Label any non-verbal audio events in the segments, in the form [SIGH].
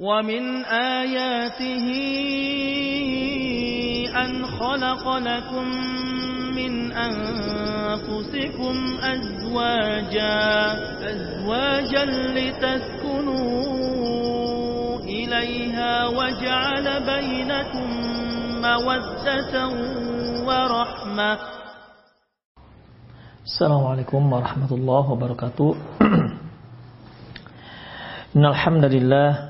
ومن آياته أن خلق لكم من أنفسكم أزواجا أزواجا لتسكنوا إليها وجعل بينكم مودة ورحمة. السلام عليكم ورحمة الله وبركاته. [CLEARS THROAT] إن الحمد لله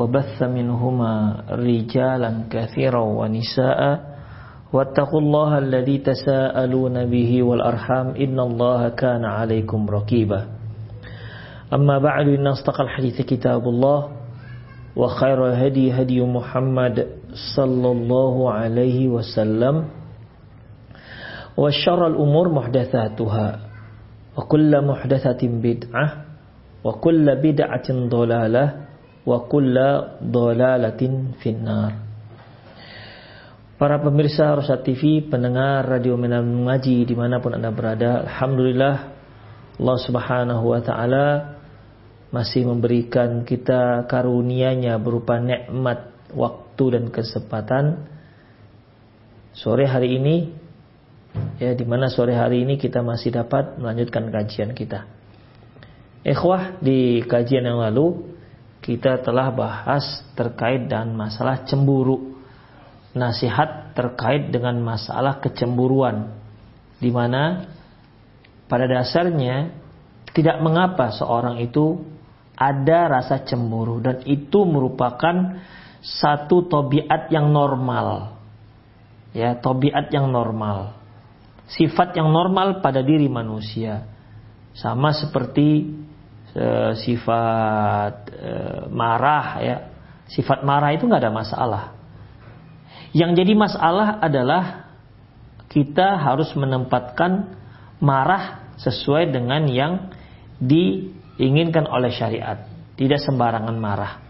وبث منهما رجالا كثيرا ونساء. واتقوا الله الذي تساءلون به والأرحام إن الله كان عليكم رقيبا. أما بعد إن أصدق الحديث كتاب الله وخير الهدي هدي محمد صلى الله عليه وسلم وشر الأمور محدثاتها وكل محدثة بدعة وكل بدعة ضلالة wa kulla dolalatin finnar. Para pemirsa Rosa TV, pendengar Radio Minam Ngaji di mana pun Anda berada, Alhamdulillah Allah Subhanahu Wa Ta'ala masih memberikan kita karunia nya berupa nikmat waktu dan kesempatan sore hari ini ya di mana sore hari ini kita masih dapat melanjutkan kajian kita ikhwah di kajian yang lalu kita telah bahas terkait dengan masalah cemburu. Nasihat terkait dengan masalah kecemburuan di mana pada dasarnya tidak mengapa seorang itu ada rasa cemburu dan itu merupakan satu tobiat yang normal. Ya, tobiat yang normal. Sifat yang normal pada diri manusia. Sama seperti sifat e, marah ya. Sifat marah itu nggak ada masalah. Yang jadi masalah adalah kita harus menempatkan marah sesuai dengan yang diinginkan oleh syariat. Tidak sembarangan marah.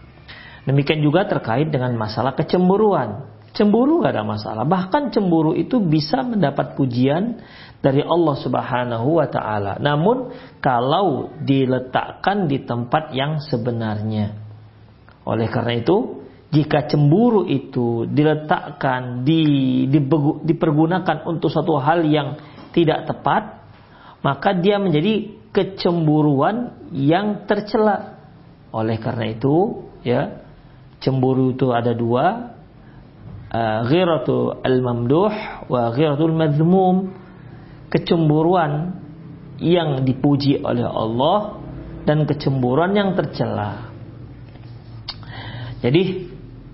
Demikian juga terkait dengan masalah kecemburuan. Cemburu gak ada masalah. Bahkan cemburu itu bisa mendapat pujian dari Allah Subhanahu wa taala. Namun kalau diletakkan di tempat yang sebenarnya. Oleh karena itu, jika cemburu itu diletakkan di, di dipergunakan untuk satu hal yang tidak tepat, maka dia menjadi kecemburuan yang tercela. Oleh karena itu, ya, cemburu itu ada dua, ghiratu al-mamduh wa ghiratul madhmum. Kecemburuan yang dipuji oleh Allah dan kecemburuan yang tercela. Jadi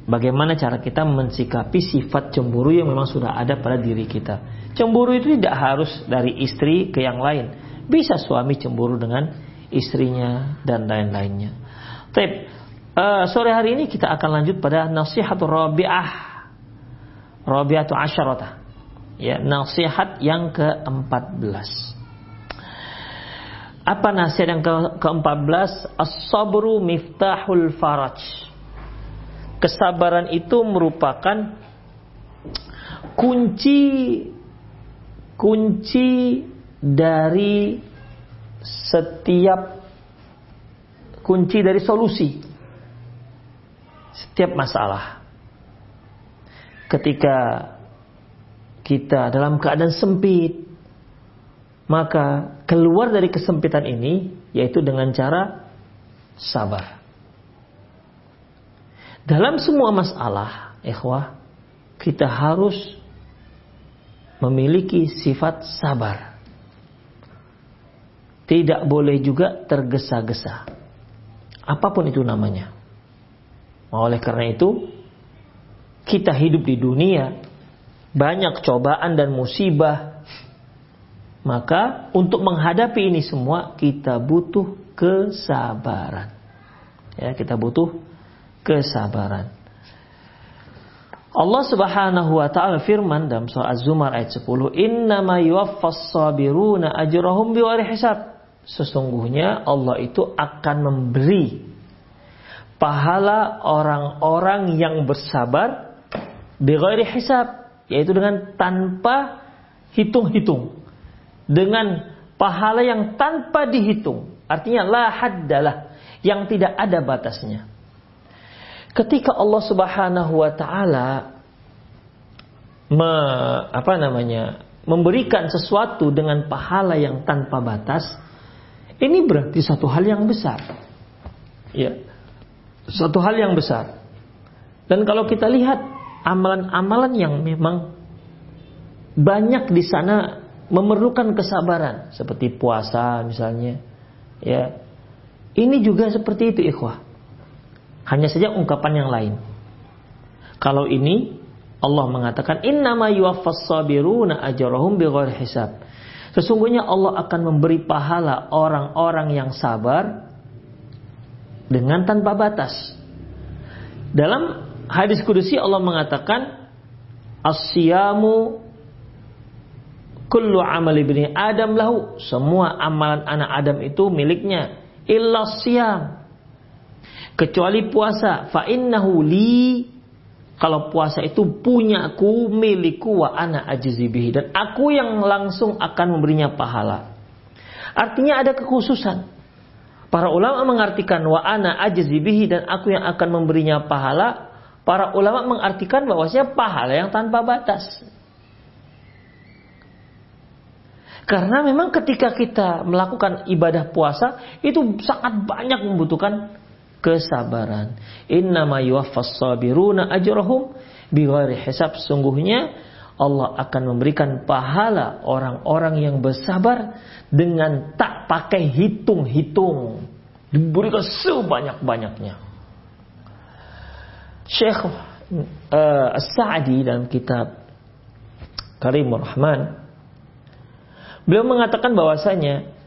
bagaimana cara kita mensikapi sifat cemburu yang memang sudah ada pada diri kita. Cemburu itu tidak harus dari istri ke yang lain. Bisa suami cemburu dengan istrinya dan lain-lainnya. Tapi uh, sore hari ini kita akan lanjut pada nasihat Rabi'ah. Rabi'atu asyarata. Ya, nasihat yang ke-14. Apa nasihat yang ke-14? As-sabru miftahul faraj kesabaran itu merupakan kunci kunci dari setiap kunci dari solusi setiap masalah. Ketika kita dalam keadaan sempit, maka keluar dari kesempitan ini yaitu dengan cara sabar. Dalam semua masalah, ikhwah, kita harus memiliki sifat sabar. Tidak boleh juga tergesa-gesa. Apa pun itu namanya. Oleh karena itu, kita hidup di dunia, banyak cobaan dan musibah. Maka untuk menghadapi ini semua kita butuh kesabaran. Ya, kita butuh kesabaran. Allah Subhanahu wa taala firman dalam surah Az-Zumar ayat 10, "Innama yuwaffas sabiruna ajrahum biwari hisab." Sesungguhnya Allah itu akan memberi pahala orang-orang yang bersabar bighairi hisab, yaitu dengan tanpa hitung-hitung. Dengan pahala yang tanpa dihitung. Artinya la haddalah, yang tidak ada batasnya. Ketika Allah Subhanahu wa taala apa namanya? memberikan sesuatu dengan pahala yang tanpa batas, ini berarti satu hal yang besar. Ya. Satu hal yang besar. Dan kalau kita lihat amalan-amalan yang memang banyak di sana memerlukan kesabaran. Seperti puasa misalnya ya. Ini juga seperti itu ikhwah. Hanya saja ungkapan yang lain. Kalau ini Allah mengatakan innama yuwaffas sabiruna ajrahum bighairi hisab. Sesungguhnya Allah akan memberi pahala orang-orang yang sabar dengan tanpa batas. Dalam hadis kudusi Allah mengatakan asyamu kullu amal ibni Adam lahu. Semua amalan anak Adam itu miliknya. Illa siyam kecuali puasa. Fa innahu li. Kalau puasa itu punyaku milikku wa ana ajzibihi dan aku yang langsung akan memberinya pahala. Artinya ada kekhususan. Para ulama mengartikan wa ana ajzibihi dan aku yang akan memberinya pahala Para ulama mengartikan bahwasanya pahala yang tanpa batas. Karena memang ketika kita melakukan ibadah puasa itu sangat banyak membutuhkan kesabaran. Innama yuwaffas sabiruna ajrahum bighairi hisab. Sungguhnya Allah akan memberikan pahala orang-orang yang bersabar dengan tak pakai hitung-hitung. Diberikan sebanyak-banyaknya. Syekh uh, As-Sa'di dalam kitab Karimur Rahman beliau mengatakan bahwasanya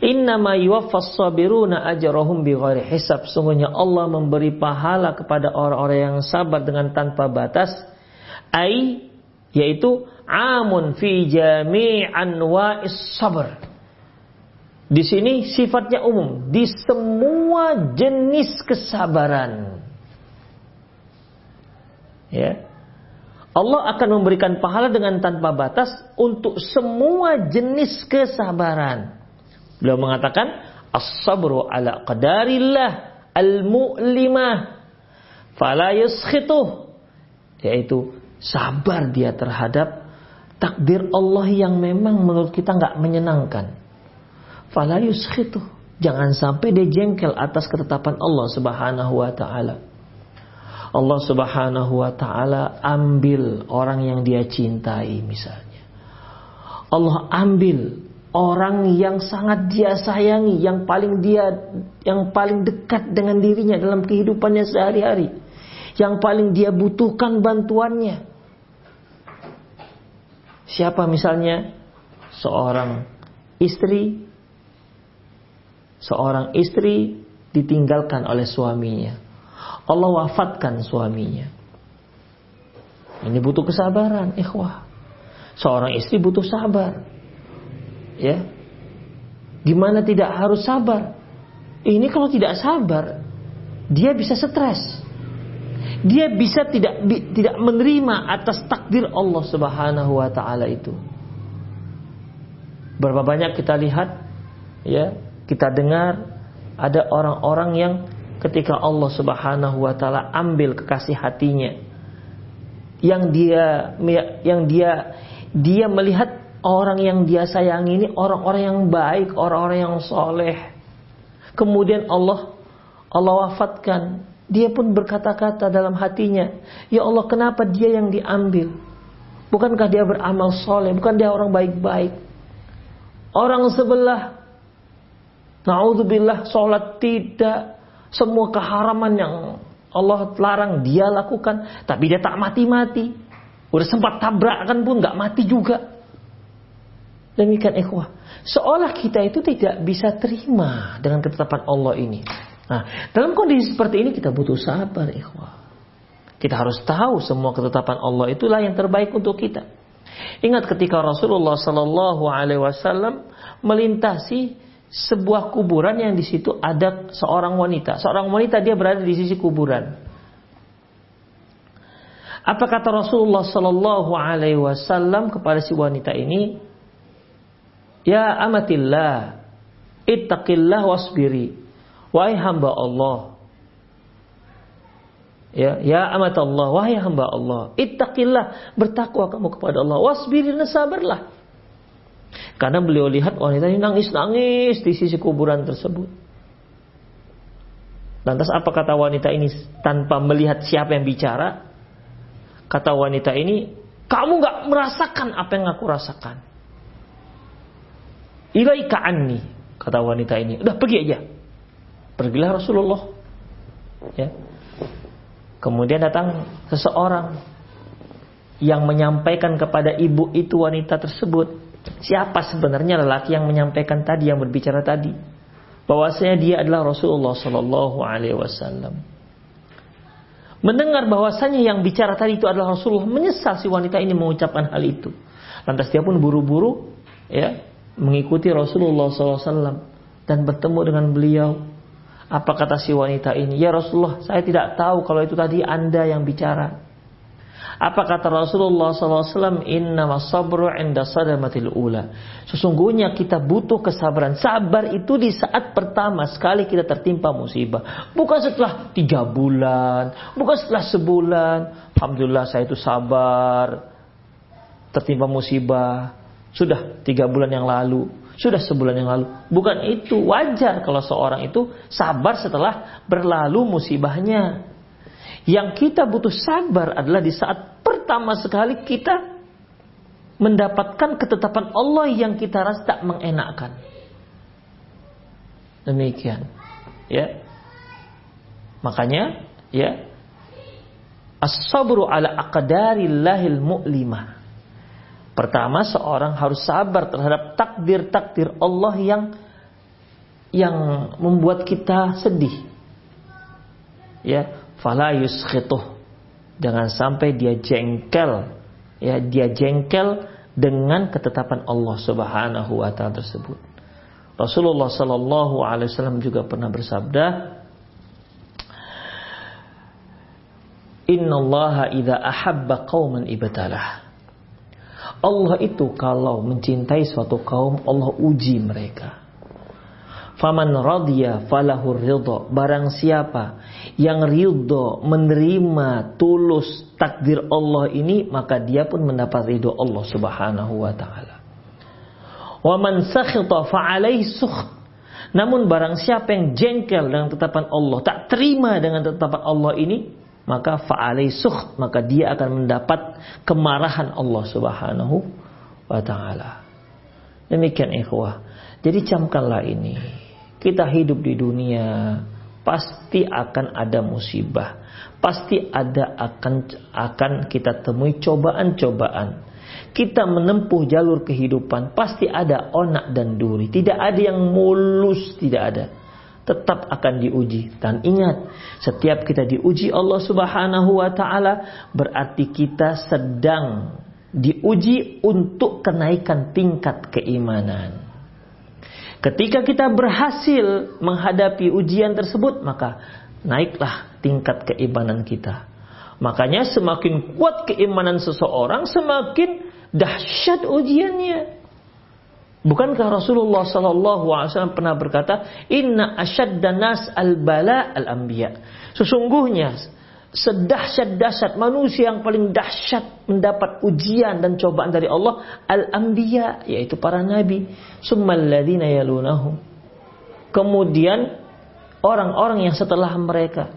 Innama yuwaffas sabiruna ajrahum bighairi hisab. Sungguhnya Allah memberi pahala kepada orang-orang yang sabar dengan tanpa batas. Ai yaitu amun fi jami' anwa'is sabr. Di sini sifatnya umum, di semua jenis kesabaran. Ya. Allah akan memberikan pahala dengan tanpa batas untuk semua jenis kesabaran. Beliau mengatakan, As-sabru ala qadarillah al-mu'limah fala yuskhituh. Yaitu sabar dia terhadap takdir Allah yang memang menurut kita nggak menyenangkan. Fala yuskhituh. Jangan sampai dia jengkel atas ketetapan Allah Subhanahu wa taala. Allah Subhanahu wa taala ambil orang yang dia cintai misalnya. Allah ambil orang yang sangat dia sayangi, yang paling dia yang paling dekat dengan dirinya dalam kehidupannya sehari-hari. Yang paling dia butuhkan bantuannya. Siapa misalnya? Seorang istri seorang istri ditinggalkan oleh suaminya Allah wafatkan suaminya. Ini butuh kesabaran, ikhwah. Seorang istri butuh sabar. Ya. Gimana tidak harus sabar? Ini kalau tidak sabar, dia bisa stres. Dia bisa tidak tidak menerima atas takdir Allah Subhanahu wa taala itu. Berapa banyak kita lihat ya, kita dengar ada orang-orang yang ketika Allah Subhanahu wa taala ambil kekasih hatinya yang dia yang dia dia melihat orang yang dia sayangi ini orang-orang yang baik, orang-orang yang soleh. Kemudian Allah Allah wafatkan dia pun berkata-kata dalam hatinya, Ya Allah kenapa dia yang diambil? Bukankah dia beramal soleh? Bukan dia orang baik-baik? Orang sebelah, Na'udzubillah sholat tidak. Semua keharaman yang Allah larang dia lakukan. Tapi dia tak mati-mati. Udah sempat tabrakan pun gak mati juga. Demikian ikhwah. Seolah kita itu tidak bisa terima dengan ketetapan Allah ini. Nah, dalam kondisi seperti ini kita butuh sabar, ikhwah. Kita harus tahu semua ketetapan Allah itulah yang terbaik untuk kita. Ingat ketika Rasulullah Sallallahu Alaihi Wasallam melintasi sebuah kuburan yang di situ ada seorang wanita. Seorang wanita dia berada di sisi kuburan. Apa kata Rasulullah Sallallahu Alaihi Wasallam kepada si wanita ini? Ya amatillah, ittaqillah wasbiri. Wahai hamba Allah. Ya, ya amat Allah, wahai hamba Allah, ittaqillah, bertakwa kamu kepada Allah, wasbirin sabarlah. Karena beliau lihat wanita ini nangis-nangis di sisi kuburan tersebut. Lantas apa kata wanita ini tanpa melihat siapa yang bicara? Kata wanita ini, kamu gak merasakan apa yang aku rasakan. Ilaika anni, kata wanita ini. Udah pergi aja. Pergilah Rasulullah. Ya. Kemudian datang seseorang yang menyampaikan kepada ibu itu wanita tersebut. Siapa sebenarnya lelaki yang menyampaikan tadi, yang berbicara tadi? Bahwasanya dia adalah Rasulullah Sallallahu Alaihi Wasallam. Mendengar bahwasanya yang bicara tadi itu adalah Rasulullah, menyesal si wanita ini mengucapkan hal itu. Lantas dia pun buru-buru ya mengikuti Rasulullah SAW dan bertemu dengan beliau apa kata si wanita ini? Ya Rasulullah, saya tidak tahu kalau itu tadi Anda yang bicara. Apa kata Rasulullah SAW? Inna sabru inda sadamatil ula. Sesungguhnya kita butuh kesabaran. Sabar itu di saat pertama sekali kita tertimpa musibah. Bukan setelah tiga bulan. Bukan setelah sebulan. Alhamdulillah saya itu sabar. Tertimpa musibah. Sudah tiga bulan yang lalu. Sudah sebulan yang lalu. Bukan itu wajar kalau seorang itu sabar setelah berlalu musibahnya. Yang kita butuh sabar adalah di saat pertama sekali kita mendapatkan ketetapan Allah yang kita rasa tak mengenakkan. Demikian. Ya. Makanya ya as-sabru ala aqdarillahil mu'limah. Pertama, seorang harus sabar terhadap takdir-takdir Allah yang yang membuat kita sedih. Ya, fala yuskhituh. Jangan sampai dia jengkel. Ya, dia jengkel dengan ketetapan Allah Subhanahu wa taala tersebut. Rasulullah sallallahu alaihi wasallam juga pernah bersabda, "Innallaha idza ahabba qauman ibtalah." Allah itu kalau mencintai suatu kaum, Allah uji mereka. Faman radhiya falahur ridho. Barang siapa yang ridho menerima tulus takdir Allah ini, maka dia pun mendapat ridho Allah Subhanahu wa taala. Waman sakhita fa'alaihi sukht. Namun barang siapa yang jengkel dengan tetapan Allah, tak terima dengan tetapan Allah ini, maka fa'alai sukh maka dia akan mendapat kemarahan Allah Subhanahu wa taala. Demikian ikhwah. Jadi camkanlah ini. Kita hidup di dunia pasti akan ada musibah. Pasti ada akan akan kita temui cobaan-cobaan. Kita menempuh jalur kehidupan pasti ada onak dan duri. Tidak ada yang mulus, tidak ada tetap akan diuji. Dan ingat, setiap kita diuji Allah Subhanahu wa taala berarti kita sedang diuji untuk kenaikan tingkat keimanan. Ketika kita berhasil menghadapi ujian tersebut, maka naiklah tingkat keimanan kita. Makanya semakin kuat keimanan seseorang, semakin dahsyat ujiannya. Bukankah Rasulullah Wasallam pernah berkata, Inna dan nas al bala al anbiya. Sesungguhnya sedahsyat dahsyat manusia yang paling dahsyat mendapat ujian dan cobaan dari Allah al anbiya yaitu para nabi. Summalladina yalunahum. Kemudian orang-orang yang setelah mereka.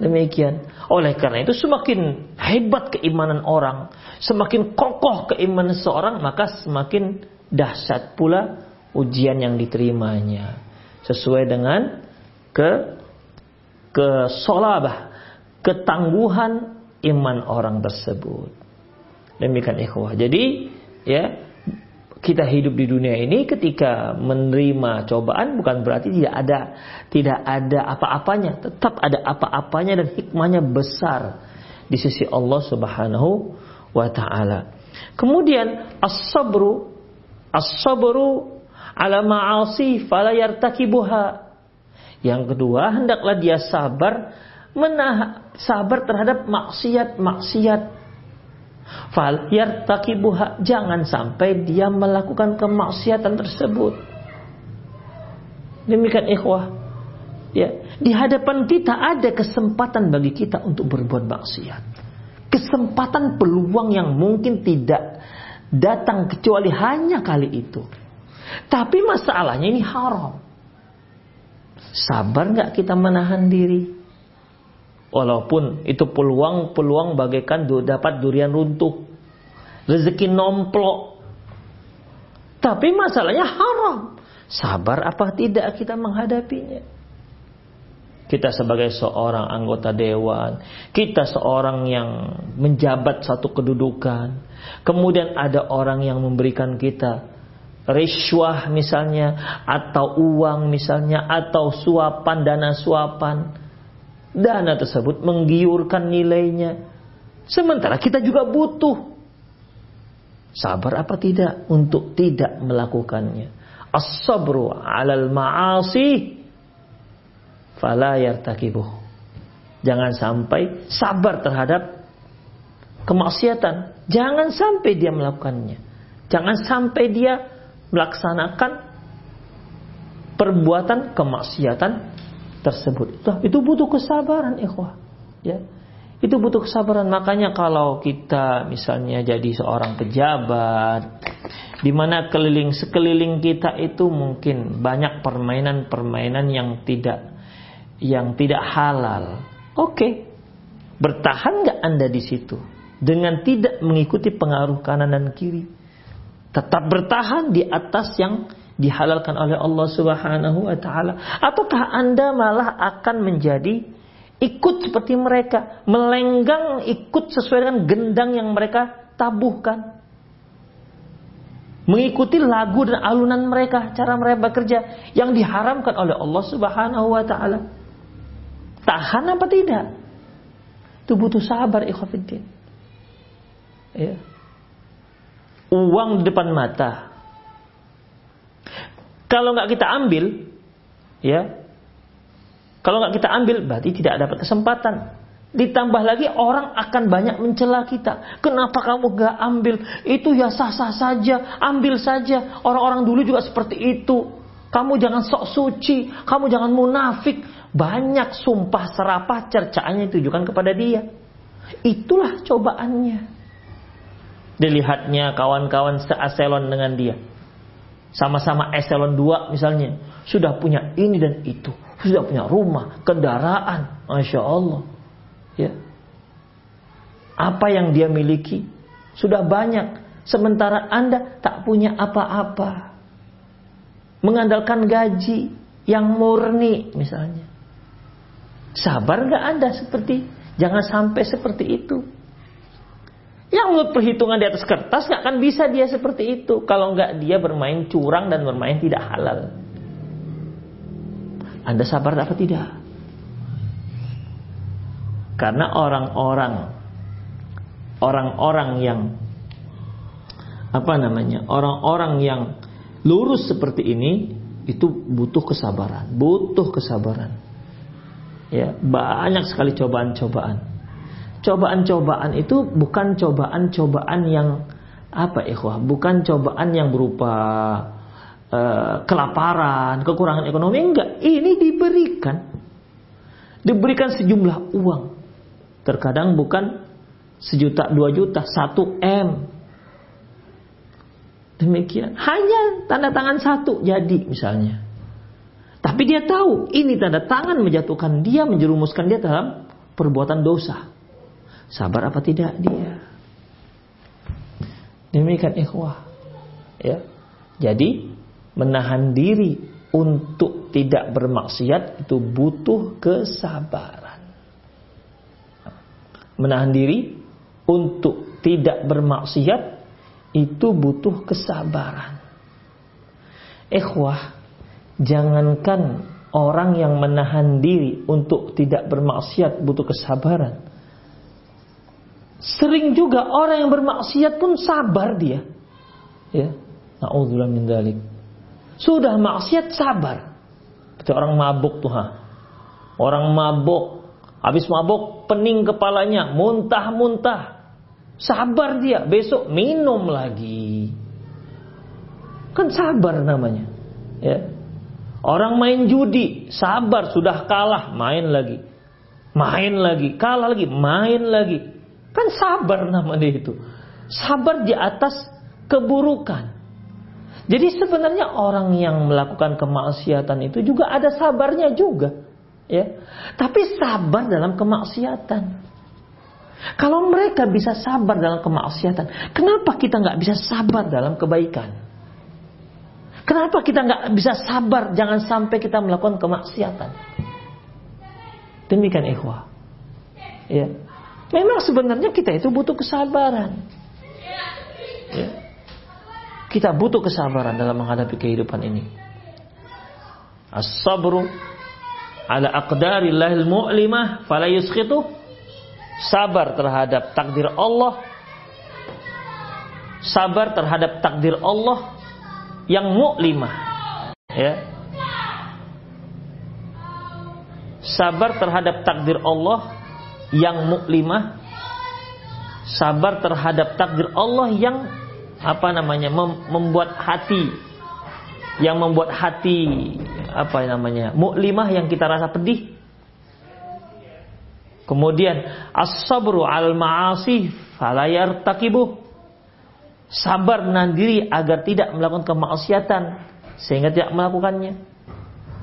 Demikian. Oleh karena itu semakin hebat keimanan orang, semakin kokoh keimanan seorang, maka semakin dahsyat pula ujian yang diterimanya. Sesuai dengan ke kesolabah, ketangguhan iman orang tersebut. Demikian ikhwah. Jadi ya kita hidup di dunia ini ketika menerima cobaan bukan berarti tidak ada tidak ada apa-apanya, tetap ada apa-apanya dan hikmahnya besar di sisi Allah Subhanahu wa taala. Kemudian as-sabru as-sabru ala ma'asi fala yartakibuha. Yang kedua, hendaklah dia sabar menah sabar terhadap maksiat-maksiat fal yartaqibuha jangan sampai dia melakukan kemaksiatan tersebut. Demikian ikhwah. Ya di hadapan kita ada kesempatan bagi kita untuk berbuat maksiat. Kesempatan peluang yang mungkin tidak datang kecuali hanya kali itu. Tapi masalahnya ini haram. Sabar nggak kita menahan diri Walaupun itu peluang-peluang bagaikan dapat durian runtuh. Rezeki nomplok. Tapi masalahnya haram. Sabar apa tidak kita menghadapinya? Kita sebagai seorang anggota dewan, kita seorang yang menjabat satu kedudukan. Kemudian ada orang yang memberikan kita riswah misalnya atau uang misalnya atau suapan dana suapan Dana tersebut menggiurkan nilainya. Sementara kita juga butuh. Sabar apa tidak untuk tidak melakukannya. As-sabru 'alal ma'asi fala yartakibuh. Jangan sampai sabar terhadap kemaksiatan. Jangan sampai dia melakukannya. Jangan sampai dia melaksanakan perbuatan kemaksiatan tersebut. Itu, itu butuh kesabaran, ikhwah. Ya. Itu butuh kesabaran. Makanya kalau kita misalnya jadi seorang pejabat, di mana keliling sekeliling kita itu mungkin banyak permainan-permainan yang tidak yang tidak halal. Oke, bertahan nggak anda di situ dengan tidak mengikuti pengaruh kanan dan kiri? Tetap bertahan di atas yang dihalalkan oleh Allah Subhanahu wa taala ataukah Anda malah akan menjadi ikut seperti mereka, melenggang ikut sesuai dengan gendang yang mereka tabuhkan. Mengikuti lagu dan alunan mereka, cara mereka bekerja yang diharamkan oleh Allah Subhanahu wa taala. Tahan apa tidak? Itu butuh sabar ikhwatiddin. Ya. Uang di depan mata, kalau nggak kita ambil, ya, kalau nggak kita ambil berarti tidak dapat kesempatan. Ditambah lagi orang akan banyak mencela kita. Kenapa kamu nggak ambil? Itu ya sah-sah saja, ambil saja. Orang-orang dulu juga seperti itu. Kamu jangan sok suci, kamu jangan munafik. Banyak sumpah serapah cercaannya ditujukan kepada dia. Itulah cobaannya. Dilihatnya kawan-kawan seaselon dengan dia sama-sama eselon 2 misalnya, sudah punya ini dan itu, sudah punya rumah, kendaraan, masya Allah. Ya. Apa yang dia miliki sudah banyak, sementara Anda tak punya apa-apa. Mengandalkan gaji yang murni misalnya. Sabar nggak Anda seperti, jangan sampai seperti itu. Yang menurut perhitungan di atas kertas nggak akan bisa dia seperti itu kalau nggak dia bermain curang dan bermain tidak halal. Anda sabar apa tidak? Karena orang-orang orang-orang yang apa namanya? Orang-orang yang lurus seperti ini itu butuh kesabaran, butuh kesabaran. Ya, banyak sekali cobaan-cobaan cobaan-cobaan itu bukan cobaan-cobaan yang apa ikhwah, bukan cobaan yang berupa uh, kelaparan, kekurangan ekonomi enggak. Ini diberikan diberikan sejumlah uang. Terkadang bukan sejuta, dua juta, satu M. Demikian. Hanya tanda tangan satu jadi misalnya. Tapi dia tahu ini tanda tangan menjatuhkan dia, menjerumuskan dia dalam perbuatan dosa. Sabar apa tidak dia? Demikian ikhwah. Ya. Jadi menahan diri untuk tidak bermaksiat itu butuh kesabaran. Menahan diri untuk tidak bermaksiat itu butuh kesabaran. Ikhwah, jangankan orang yang menahan diri untuk tidak bermaksiat butuh kesabaran. Sering juga orang yang bermaksiat pun sabar dia. Ya. Nauzubillah min dzalik. Sudah maksiat sabar. Seperti orang mabuk tuh ha. Orang mabuk, habis mabuk pening kepalanya, muntah-muntah. Sabar dia, besok minum lagi. Kan sabar namanya. Ya. Orang main judi, sabar sudah kalah, main lagi. Main lagi, kalah lagi, main lagi. Kan sabar namanya itu. Sabar di atas keburukan. Jadi sebenarnya orang yang melakukan kemaksiatan itu juga ada sabarnya juga. Ya. Tapi sabar dalam kemaksiatan. Kalau mereka bisa sabar dalam kemaksiatan, kenapa kita nggak bisa sabar dalam kebaikan? Kenapa kita nggak bisa sabar jangan sampai kita melakukan kemaksiatan? Demikian ikhwah. Ya. Memang sebenarnya kita itu butuh kesabaran. Ya. Kita butuh kesabaran dalam menghadapi kehidupan ini. As-sabru ala aqdarillahil mu'limah fala yuskhitu sabar terhadap takdir Allah, sabar terhadap takdir Allah yang muklimah, ya. Sabar terhadap takdir Allah yang muklimah, sabar terhadap takdir Allah yang apa namanya mem membuat hati yang membuat hati apa namanya muklimah yang kita rasa pedih Kemudian as-sabru al ma'asi fala yartakibuh. Sabar menahan agar tidak melakukan kemaksiatan sehingga tidak melakukannya.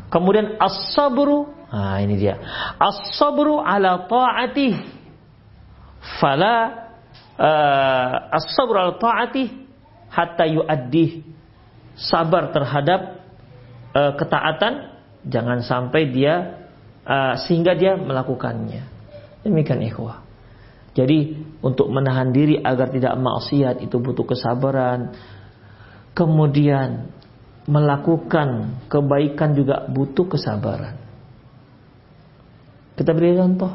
Kemudian as-sabru, nah ini dia. As-sabru ala ta'ati fala uh, as-sabru ala ta'ati hatta yu'addih. Sabar terhadap uh, ketaatan jangan sampai dia uh, sehingga dia melakukannya. Demikian ikhwah. Jadi untuk menahan diri agar tidak maksiat itu butuh kesabaran. Kemudian melakukan kebaikan juga butuh kesabaran. Kita beri contoh.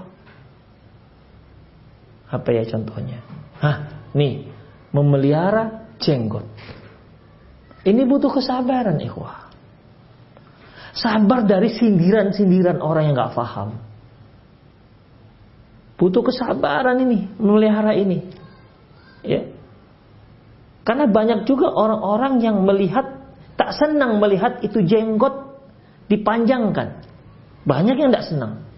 Apa ya contohnya? Hah, nih, memelihara jenggot. Ini butuh kesabaran, ikhwah. Sabar dari sindiran-sindiran orang yang gak paham. Butuh kesabaran ini memelihara ini. Ya. Karena banyak juga orang-orang yang melihat tak senang melihat itu jenggot dipanjangkan. Banyak yang tak senang.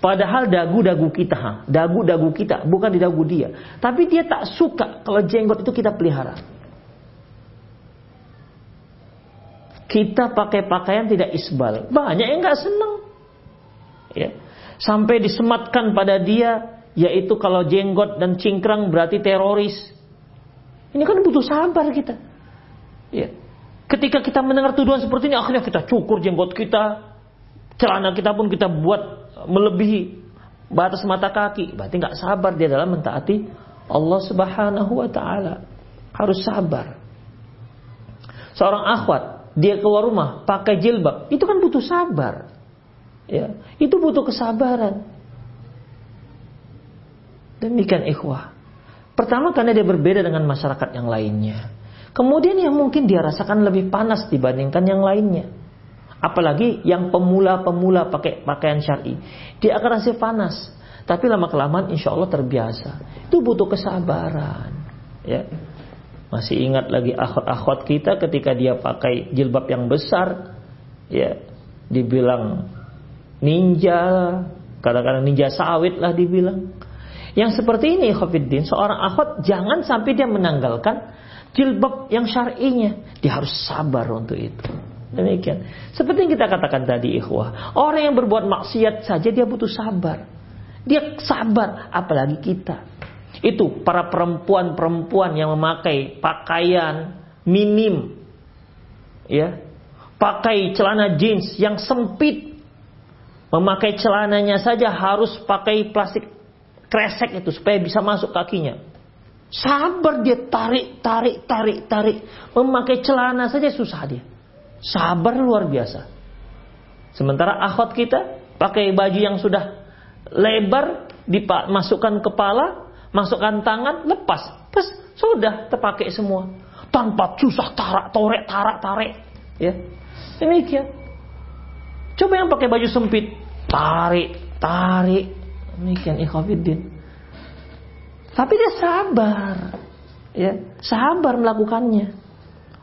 Padahal dagu-dagu kita, dagu-dagu kita, bukan di dagu dia. Tapi dia tak suka kalau jenggot itu kita pelihara. Kita pakai pakaian tidak isbal. Banyak yang nggak senang. Ya sampai disematkan pada dia yaitu kalau jenggot dan cingkrang berarti teroris. Ini kan butuh sabar kita. Ya. Ketika kita mendengar tuduhan seperti ini akhirnya kita cukur jenggot kita, celana kita pun kita buat melebihi batas mata kaki. Berarti nggak sabar dia dalam mentaati Allah Subhanahu wa taala. Harus sabar. Seorang akhwat dia keluar rumah pakai jilbab, itu kan butuh sabar. Ya, itu butuh kesabaran. Demikian ikhwah. Pertama karena dia berbeda dengan masyarakat yang lainnya. Kemudian yang mungkin dia rasakan lebih panas dibandingkan yang lainnya. Apalagi yang pemula-pemula pakai pakaian syari. Dia akan rasa panas. Tapi lama kelamaan insya Allah terbiasa. Itu butuh kesabaran. Ya. Masih ingat lagi akhwat-akhwat kita ketika dia pakai jilbab yang besar. Ya. Dibilang ninja, kadang-kadang ninja sawit lah dibilang. Yang seperti ini Khofiddin, seorang akhwat jangan sampai dia menanggalkan jilbab yang syar'inya. Dia harus sabar untuk itu. Demikian. Seperti yang kita katakan tadi ikhwah. Orang yang berbuat maksiat saja dia butuh sabar. Dia sabar, apalagi kita. Itu para perempuan-perempuan yang memakai pakaian minim. Ya. Pakai celana jeans yang sempit. Memakai celananya saja harus pakai plastik kresek itu supaya bisa masuk kakinya. Sabar dia tarik, tarik, tarik, tarik. Memakai celana saja susah dia. Sabar luar biasa. Sementara akhwat kita pakai baju yang sudah lebar, dimasukkan kepala, masukkan tangan, lepas. Pas sudah terpakai semua. Tanpa susah tarak, torek, tarak, tarik. Ya. Demikian. Coba yang pakai baju sempit, tarik, tarik. Demikian ikhwafiddin. Tapi dia sabar. Ya, sabar melakukannya.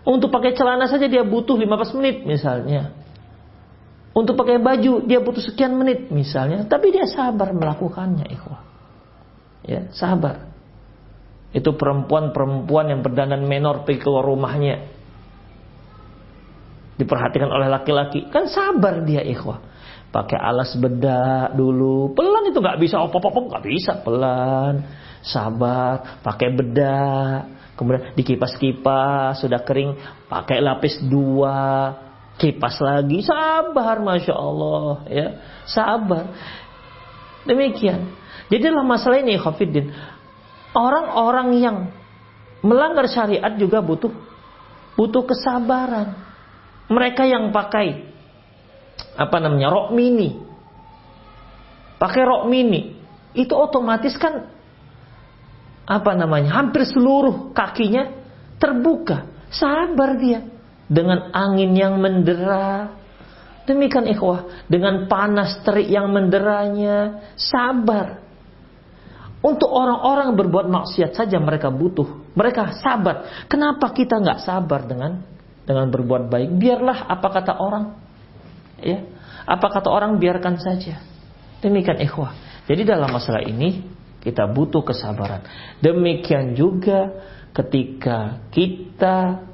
Untuk pakai celana saja dia butuh 15 menit misalnya. Untuk pakai baju dia butuh sekian menit misalnya, tapi dia sabar melakukannya, ikhwah. Ya, sabar. Itu perempuan-perempuan yang berdandan menor pergi keluar rumahnya. Diperhatikan oleh laki-laki, kan sabar dia ikhwah. Pakai alas bedak dulu, pelan itu nggak bisa opop-opop nggak bisa pelan, sabar. Pakai bedak, kemudian dikipas-kipas sudah kering, pakai lapis dua, kipas lagi sabar masya Allah ya. Sabar. Demikian. Jadi dalam masalah ini Khafidin orang-orang yang melanggar syariat juga butuh butuh kesabaran. Mereka yang pakai apa namanya rok mini. Pakai rok mini. Itu otomatis kan apa namanya hampir seluruh kakinya terbuka sabar dia dengan angin yang mendera. Demikian ikhwah, dengan panas terik yang menderanya, sabar. Untuk orang-orang berbuat maksiat saja mereka butuh, mereka sabar. Kenapa kita nggak sabar dengan dengan berbuat baik? Biarlah apa kata orang, ya, apa kata orang biarkan saja. Demikian ikhwah. Jadi dalam masalah ini kita butuh kesabaran. Demikian juga ketika kita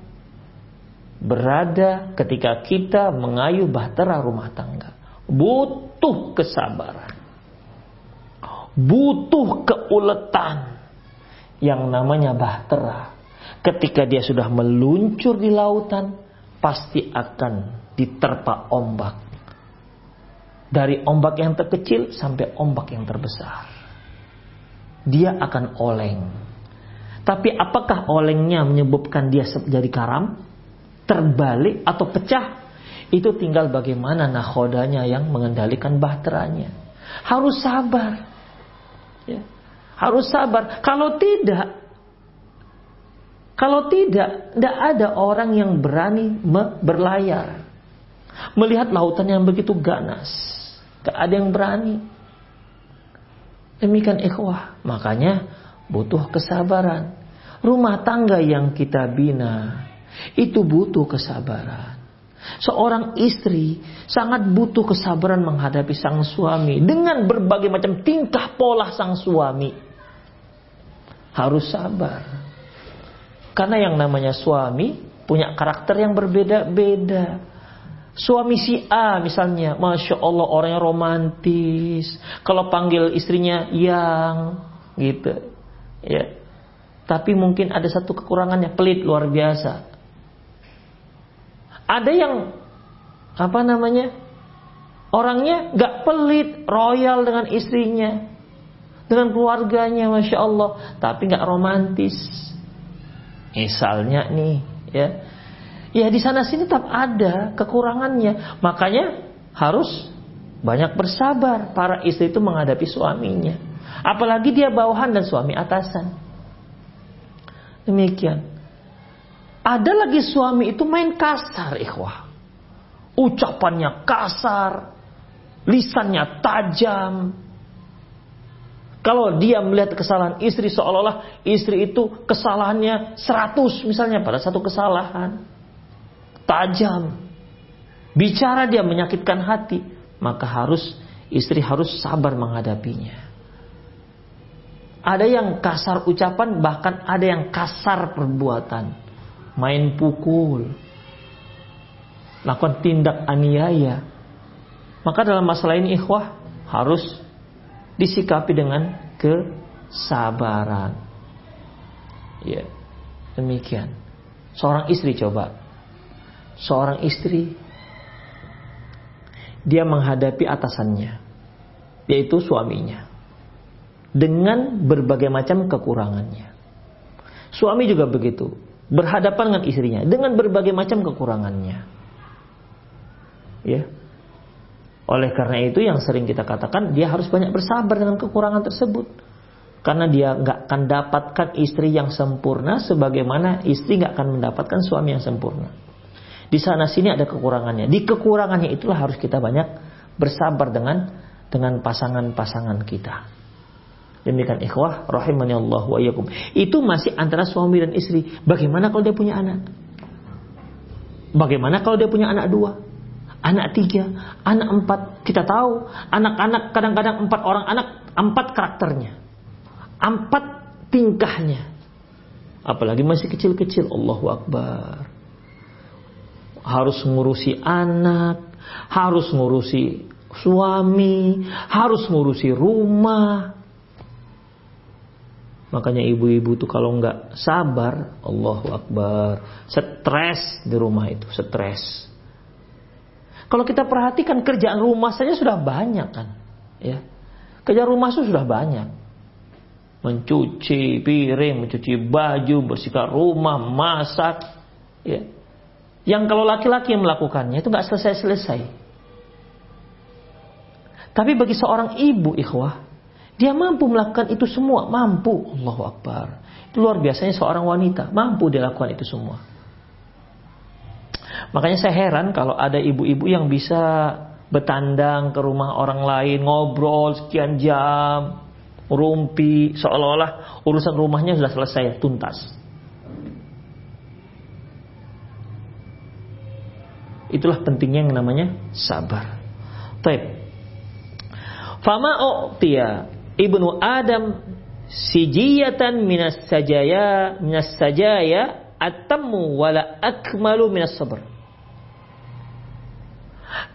berada ketika kita mengayuh bahtera rumah tangga. Butuh kesabaran. Butuh keuletan yang namanya bahtera. Ketika dia sudah meluncur di lautan, pasti akan diterpa ombak. Dari ombak yang terkecil sampai ombak yang terbesar. Dia akan oleng. Tapi apakah olengnya menyebabkan dia jadi karam? terbalik atau pecah? Itu tinggal bagaimana nahodanya yang mengendalikan bahteranya. Harus sabar. Ya. harus sabar. Kalau tidak kalau tidak tidak ada orang yang berani berlayar. Melihat lautan yang begitu ganas. Gak ada yang berani demikian ikhwah makanya butuh kesabaran rumah tangga yang kita bina itu butuh kesabaran. Seorang istri sangat butuh kesabaran menghadapi sang suami dengan berbagai macam tingkah pola sang suami. Harus sabar. Karena yang namanya suami punya karakter yang berbeda-beda. Suami si A misalnya, masya Allah orangnya romantis. Kalau panggil istrinya yang, gitu, ya. Tapi mungkin ada satu kekurangannya, pelit luar biasa. Ada yang apa namanya? Orangnya gak pelit, royal dengan istrinya, dengan keluarganya, masya Allah, tapi gak romantis. Misalnya nih, ya, ya di sana sini tetap ada kekurangannya, makanya harus banyak bersabar para istri itu menghadapi suaminya. Apalagi dia bawahan dan suami atasan. Demikian. Ada lagi suami itu main kasar, ikhwah. Ucapannya kasar, lisannya tajam. Kalau dia melihat kesalahan istri seolah-olah istri itu kesalahannya 100 misalnya pada satu kesalahan. Tajam. Bicara dia menyakitkan hati, maka harus istri harus sabar menghadapinya. Ada yang kasar ucapan, bahkan ada yang kasar perbuatan main pukul, lakukan tindak aniaya. Maka dalam masalah ini ikhwah harus disikapi dengan kesabaran. Ya, demikian. Seorang istri coba. Seorang istri dia menghadapi atasannya, yaitu suaminya. Dengan berbagai macam kekurangannya. Suami juga begitu, berhadapan dengan istrinya dengan berbagai macam kekurangannya. Ya, oleh karena itu yang sering kita katakan dia harus banyak bersabar dengan kekurangan tersebut. Karena dia nggak akan dapatkan istri yang sempurna sebagaimana istri nggak akan mendapatkan suami yang sempurna. Di sana sini ada kekurangannya. Di kekurangannya itulah harus kita banyak bersabar dengan dengan pasangan-pasangan kita. Demikian ikhwah rahimani Allah wa iyyakum. Itu masih antara suami dan istri. Bagaimana kalau dia punya anak? Bagaimana kalau dia punya anak dua? anak tiga, anak empat. Kita tahu anak-anak kadang-kadang empat orang anak, empat karakternya, empat tingkahnya. Apalagi masih kecil-kecil, Allahu Akbar. Harus ngurusi anak, harus ngurusi suami, harus ngurusi rumah. Makanya ibu-ibu tuh kalau nggak sabar, Allahu Akbar, stres di rumah itu, stres. Kalau kita perhatikan kerjaan rumah saja sudah banyak kan. Ya. Kerjaan rumah itu sudah banyak. Mencuci piring, mencuci baju, bersihkan rumah, masak. Ya. Yang kalau laki-laki yang melakukannya itu nggak selesai-selesai. Tapi bagi seorang ibu ikhwah, dia mampu melakukan itu semua, mampu. Allahu Akbar. Itu luar biasanya seorang wanita, mampu dilakukan itu semua. Makanya saya heran kalau ada ibu-ibu yang bisa bertandang ke rumah orang lain, ngobrol sekian jam, rumpi, seolah-olah urusan rumahnya sudah selesai, tuntas. Itulah pentingnya yang namanya sabar. Taib. Fama u'tiya ibnu Adam sijiyatan minas sajaya minas sajaya atamu wala akmalu minas sabr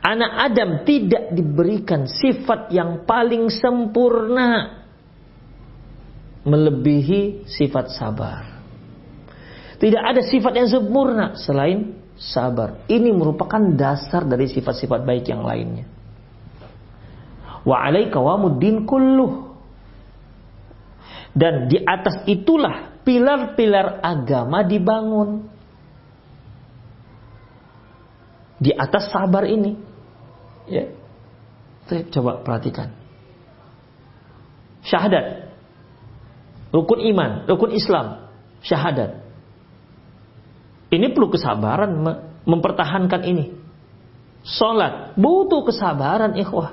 anak Adam tidak diberikan sifat yang paling sempurna melebihi sifat sabar. Tidak ada sifat yang sempurna selain sabar. Ini merupakan dasar dari sifat-sifat baik yang lainnya. Wa alaika wamuddin kulluh. Dan di atas itulah pilar-pilar agama dibangun. Di atas sabar ini. Ya. Coba perhatikan. Syahadat. Rukun iman, rukun Islam, syahadat. Ini perlu kesabaran mempertahankan ini. Sholat butuh kesabaran ikhwah.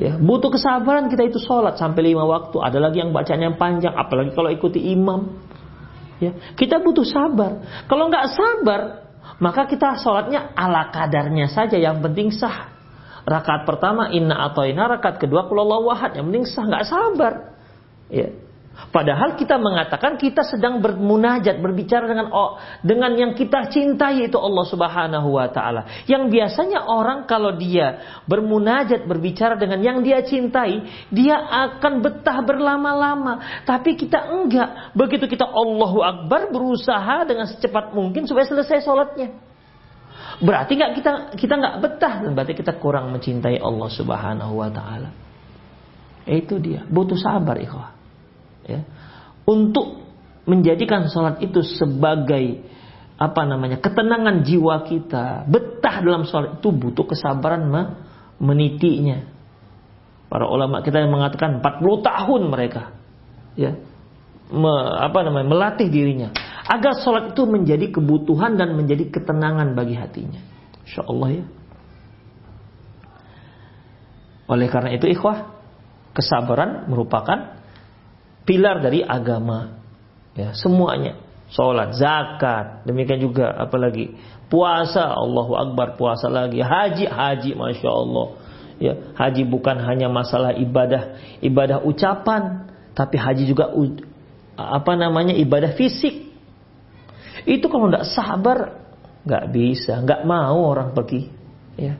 Ya, butuh kesabaran kita itu sholat sampai lima waktu. Ada lagi yang bacanya panjang, apalagi kalau ikuti imam. Ya, kita butuh sabar. Kalau nggak sabar, maka kita sholatnya ala kadarnya saja yang penting sah. Rakaat pertama inna atau inna, rakaat kedua kulallah wahad yang penting sah nggak sabar. Ya. Padahal kita mengatakan kita sedang bermunajat, berbicara dengan oh, dengan yang kita cintai itu Allah Subhanahu wa taala. Yang biasanya orang kalau dia bermunajat, berbicara dengan yang dia cintai, dia akan betah berlama-lama. Tapi kita enggak. Begitu kita Allahu Akbar berusaha dengan secepat mungkin supaya selesai sholatnya. Berarti nggak kita kita nggak betah, berarti kita kurang mencintai Allah Subhanahu wa taala. Itu dia, butuh sabar ikhwah ya, untuk menjadikan sholat itu sebagai apa namanya ketenangan jiwa kita. Betah dalam sholat itu butuh kesabaran menitinya. Para ulama kita yang mengatakan 40 tahun mereka ya me, apa namanya melatih dirinya. Agar sholat itu menjadi kebutuhan dan menjadi ketenangan bagi hatinya. Insya Allah ya. Oleh karena itu ikhwah kesabaran merupakan pilar dari agama. Ya, semuanya. Salat, zakat, demikian juga apalagi puasa, Allahu Akbar, puasa lagi, haji, haji, masya Allah. Ya, haji bukan hanya masalah ibadah, ibadah ucapan, tapi haji juga apa namanya ibadah fisik. Itu kalau tidak sabar, nggak bisa, nggak mau orang pergi. Ya,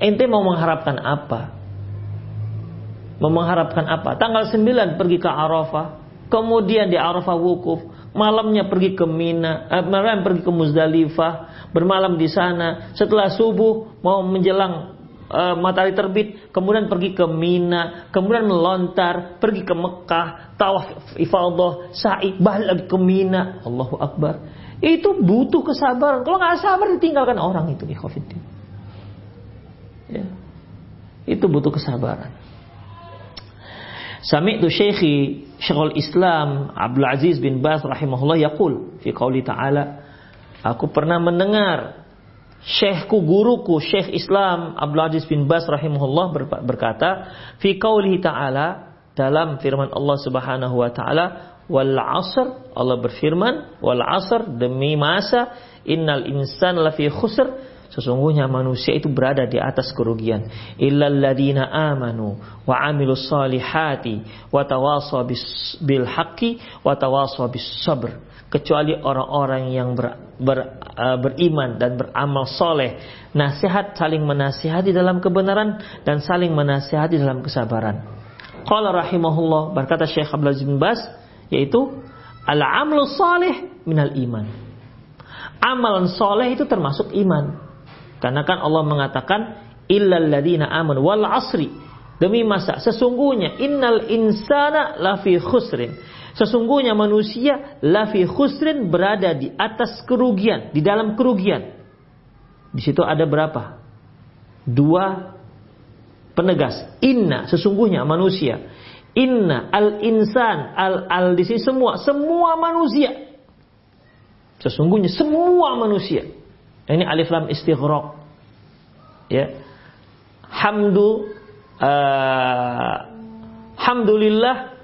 ente mau mengharapkan apa? Mengharapkan apa? Tanggal 9 pergi ke Arafah, kemudian di Arafah wukuf, malamnya pergi ke Mina, eh, malam pergi ke Muzdalifah, bermalam di sana. Setelah subuh mau menjelang uh, matahari terbit, kemudian pergi ke Mina, kemudian melontar, pergi ke Mekah, tawaf ifadah, sa'i, balik ke Mina. Allahu Akbar. Itu butuh kesabaran. Kalau nggak sabar ditinggalkan orang itu. Ya. Itu butuh kesabaran. Sami'tu syekhi Syekhul Islam Abdul Aziz bin Bas rahimahullah yaqul fi qauli ta'ala Aku pernah mendengar Syekhku guruku Syekh Islam Abdul Aziz bin Bas rahimahullah berkata fi qaulihi ta'ala dalam firman Allah Subhanahu wa taala wal asr Allah berfirman wal asr demi masa innal insan lafi khusr Sesungguhnya manusia itu berada di atas kerugian. Illalladzina amanu wa amilus salihati wa tawasaw bil haqqi wa tawasaw bis sabr. Kecuali orang-orang yang ber, ber, uh, beriman dan beramal soleh. Nasihat saling menasihati dalam kebenaran dan saling menasihati dalam kesabaran. Qala rahimahullah berkata Syekh Abdul Aziz bin Bas yaitu al-amlu salih minal iman. Amalan soleh itu termasuk iman. Karena kan Allah mengatakan illal ladina aman wal asri. Demi masa sesungguhnya innal insana lafi khusrin. Sesungguhnya manusia lafi khusrin berada di atas kerugian, di dalam kerugian. Di situ ada berapa? Dua penegas. Inna sesungguhnya manusia. Inna al insan al al di sini semua semua manusia. Sesungguhnya semua manusia ini alif lam istighraq. Ya. Hamdu uh, hamdulillah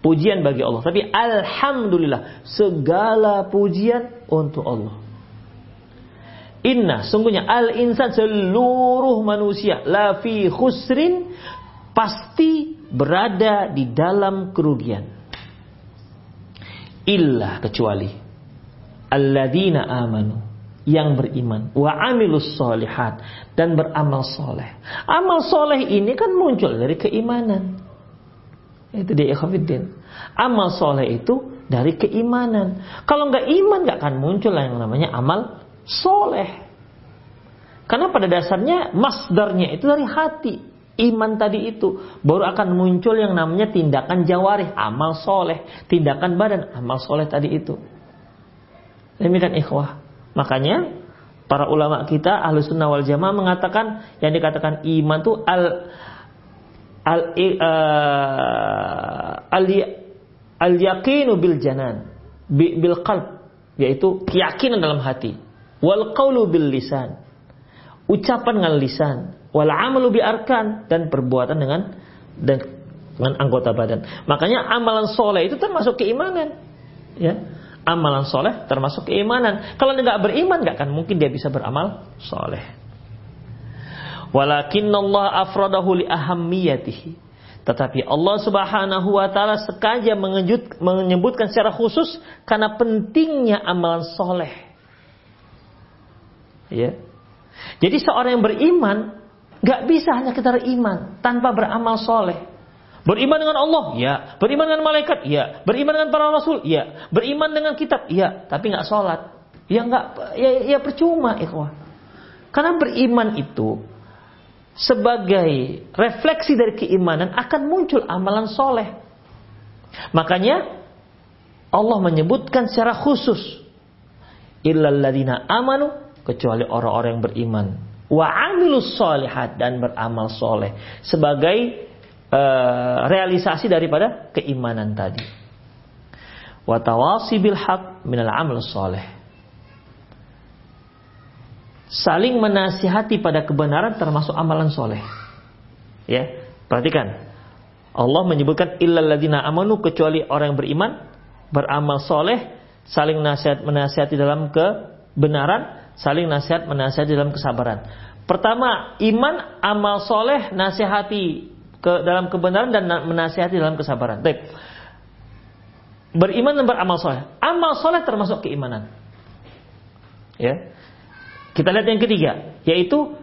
pujian bagi Allah. Tapi alhamdulillah segala pujian untuk Allah. Inna sungguhnya al insan seluruh manusia la fi khusrin pasti berada di dalam kerugian. Illa kecuali alladzina amanu yang beriman wa amilus solihat dan beramal soleh. Amal soleh ini kan muncul dari keimanan. Itu dia ikhwafiddin. Amal soleh itu dari keimanan. Kalau nggak iman nggak akan muncul yang namanya amal soleh. Karena pada dasarnya masdarnya itu dari hati. Iman tadi itu baru akan muncul yang namanya tindakan jawarih, amal soleh, tindakan badan, amal soleh tadi itu. Demikian ikhwah. Makanya para ulama kita ahlu sunnah wal jamaah mengatakan yang dikatakan iman itu al al uh, al, al yakinu bil janan bil qalb yaitu keyakinan dalam hati wal qawlu bil lisan ucapan dengan lisan wal amalu bi arkan dan perbuatan dengan dengan anggota badan. Makanya amalan soleh itu termasuk keimanan ya amalan soleh termasuk keimanan. Kalau dia nggak beriman, nggak akan mungkin dia bisa beramal soleh. Walakin Allah afradahu li ahammiyatihi. Tetapi Allah Subhanahu wa taala sengaja menyebutkan secara khusus karena pentingnya amalan soleh. Ya. Jadi seorang yang beriman nggak bisa hanya kita iman tanpa beramal soleh. Beriman dengan Allah, ya. Beriman dengan malaikat, ya. Beriman dengan para rasul, ya. Beriman dengan kitab, ya. Tapi nggak sholat, ya nggak, ya, ya percuma, ikhwah. Karena beriman itu sebagai refleksi dari keimanan akan muncul amalan soleh. Makanya Allah menyebutkan secara khusus illalladzina amanu kecuali orang-orang yang beriman wa amilus solihat dan beramal soleh sebagai uh, realisasi daripada keimanan tadi. Watawasi bil haq minal amal soleh. Saling menasihati pada kebenaran termasuk amalan soleh. Ya, perhatikan. Allah menyebutkan illalladzina amanu kecuali orang yang beriman, beramal soleh, saling nasihat menasihati dalam kebenaran, saling nasihat menasihati dalam kesabaran. Pertama, iman, amal soleh, nasihati ke dalam kebenaran dan menasihati dalam kesabaran. Baik. Beriman dan beramal soleh. Amal soleh termasuk keimanan. Ya. Kita lihat yang ketiga, yaitu